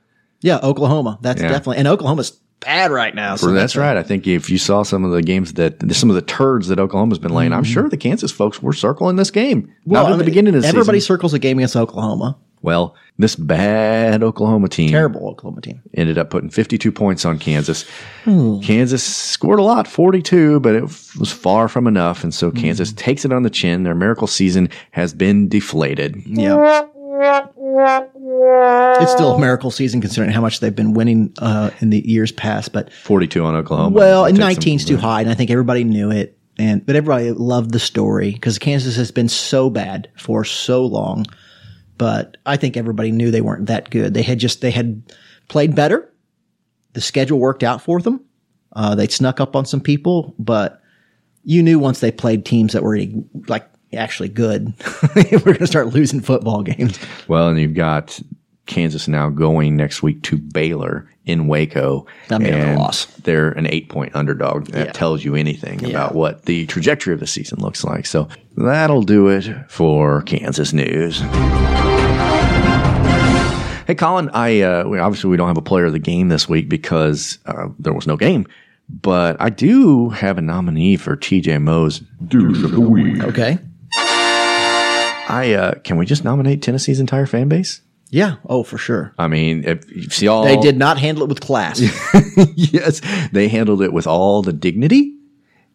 Yeah, Oklahoma. That's Yeah. definitely, and Oklahoma's bad right now. So that's right. I think if you saw some of the games that some of the turds that Oklahoma's been laying, I'm sure the Kansas folks were circling this game. Mm-hmm. Well, Not at the beginning of the everybody season. circles a game against Oklahoma. Well, this bad Oklahoma team, Terrible Oklahoma team. ended up putting 52 points on Kansas. Hmm. Kansas scored a lot, 42, but it was far from enough. And so Hmm. Kansas takes it on the chin. Their miracle season has been deflated. Yeah. It's still a miracle season considering how much they've been winning uh, in the years past, but 42 on Oklahoma. Well, and Take some- 19's too high, and I think everybody knew it. And but everybody loved the story because Kansas has been so bad for so long. But I think everybody knew they weren't that good. They had just they had played better. The schedule worked out for them. Uh, they snuck up on some people, but you knew once they played teams that were like actually good, we're going to start losing football games. Well, and you've got Kansas now going next week to Baylor in Waco. Be another and loss. They're an eight point underdog. That Yeah. tells you anything Yeah. about what the trajectory of the season looks like. So that'll do it for Kansas news. Hey, Colin, I uh, we- obviously we don't have a player of the game this week because uh, there was no game, but I do have a nominee for TJ Moe's douche of the week. Okay. I uh, can we just nominate Tennessee's entire fan base? Yeah. Oh, for sure. I mean, if you see all They did not handle it with class. yes, they handled it with all the dignity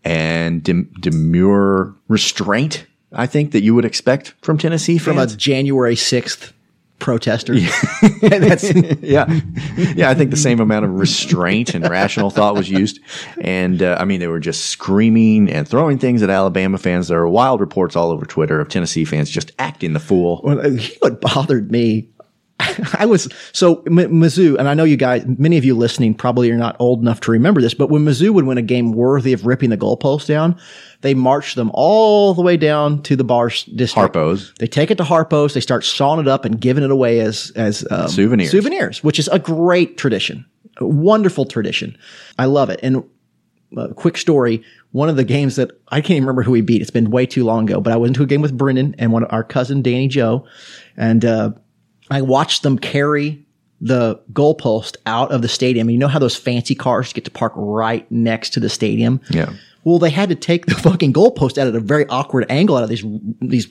and dem- demure restraint. I think that you would expect from Tennessee from a. January 6th protester. That's yeah, yeah. I think the same amount of restraint and rational thought was used, and uh, I mean they were just screaming and throwing things at Alabama fans. There are wild reports all over Twitter of Tennessee fans just acting the fool. Well, what bothered me, I was so M- Mizzou, and I know you guys, many of you listening probably are not old enough to remember this, but when Mizzou would win a game worthy of ripping the goalpost down, they marched them all the way down to the bar district. Harpo's. They take it to Harpo's. They start sawing it up and giving it away as as um, Souvenirs. Souvenirs, which is a great tradition, a wonderful tradition. I love it. And uh, quick story. One of the games that I can't even remember who we beat. It's been way too long ago, but I went to a game with Brendan and one of our cousin Danny Joe, and uh, I watched them carry the goalpost out of the stadium. You know how those fancy cars get to park right next to the stadium? Yeah. Well, they had to take the fucking goalpost out at a very awkward angle out of these these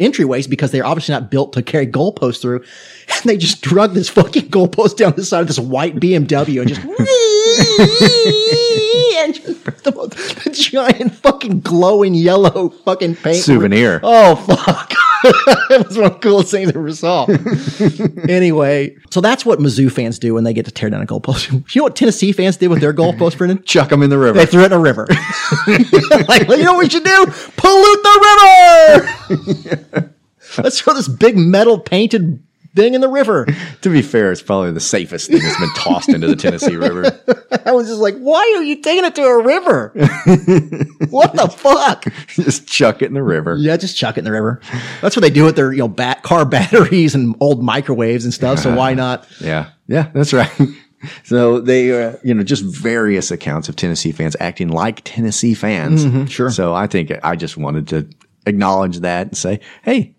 entryways because they're obviously not built to carry goalposts through. And they just drug this fucking goalpost down the side of this white BMW and just and just the, the giant fucking glowing yellow fucking paint Souvenir. Oh fuck. it was one of the coolest things I ever saw. anyway, so that's what Mizzou fans do when they get to tear down a goalpost. You know what Tennessee fans did with their goalpost, Brendan? Chuck them in the river. They threw it in a river. like, you know what we should do? Pollute the river! Let's throw this big metal painted thing in the river. to be fair, it's probably the safest thing that's been tossed into the Tennessee River. I was just like, why are you taking it to a river? what the fuck? just chuck it in the river. Yeah, just chuck it in the river. That's what they do with their, you know, bat car batteries and old microwaves and stuff. So why not? Yeah, yeah, that's right. So they, uh, you know, just various accounts of Tennessee fans acting like Tennessee fans. Mhm, sure. So I think I just wanted to acknowledge that and say, hey,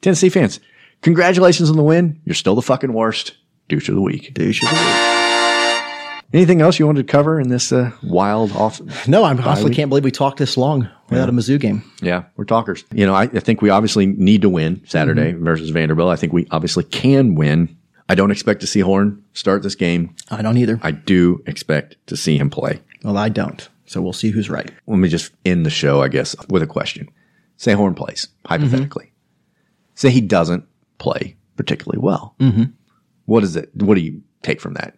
Tennessee fans, congratulations on the win. You're still the fucking worst. Douche of the week. Douche of the week. Anything else you wanted to cover in this uh, wild off? No, I honestly can't believe we talked this long without a Mizzou game. Yeah, we're talkers. You know, I, I think we obviously need to win Saturday Mm-hmm. versus Vanderbilt. I think we obviously can win. I don't expect to see Horn start this game. I don't either. I do expect to see him play. Well, I don't. So we'll see who's right. Let me just end the show, I guess, with a question. Say Horn plays, hypothetically. Say he doesn't play particularly well. Mm-hmm. What is it? What do you take from that?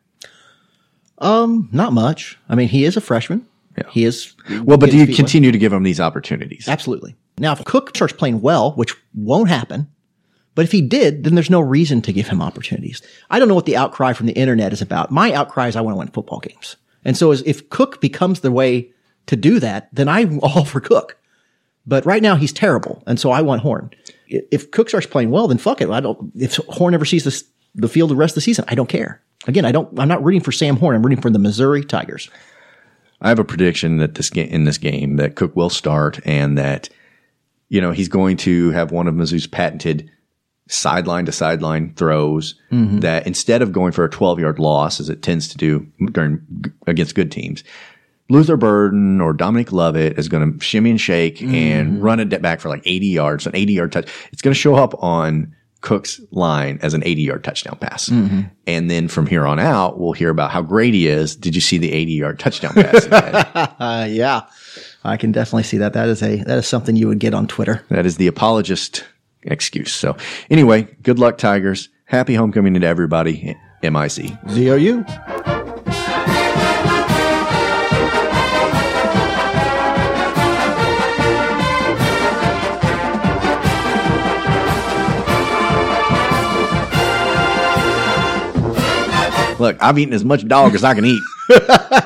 Um, not much. I mean, he is a freshman. He is. Well, but do you his feet wet. continue to give him these opportunities? Absolutely. Now, if Cook starts playing well, which won't happen, but if he did, then there's no reason to give him opportunities. I don't know what the outcry from the internet is about. My outcry is I want to win football games. And so as, if Cook becomes the way to do that, then I'm all for Cook. But right now he's terrible. And so I want Horn. If Cook starts playing well, then fuck it. I don't, if Horn ever sees this, the field the rest of the season, I don't care. Again, I don't, I'm not rooting for Sam Horn. I'm rooting for the Missouri Tigers. I have a prediction that this game in this game that Cook will start and that you know he's going to have one of Mizzou's patented sideline to sideline throws Mhm. that instead of going for a 12 yard loss as it tends to do during against good teams Luther Burden or Dominic Lovett is going to shimmy and shake and run it back for like 80 yards, an 80 yard touch. It's going to show up on Cook's line as an 80 yard touchdown pass. Mhm. And then from here on out, we'll hear about how great he is. Did you see the 80 yard touchdown pass? uh, yeah, I can definitely see that. That is a, that is something you would get on Twitter. That is the apologist excuse. So anyway, good luck, Tigers. Happy homecoming to everybody. MIC. ZOU. Look, I've eaten as much dog as I can eat.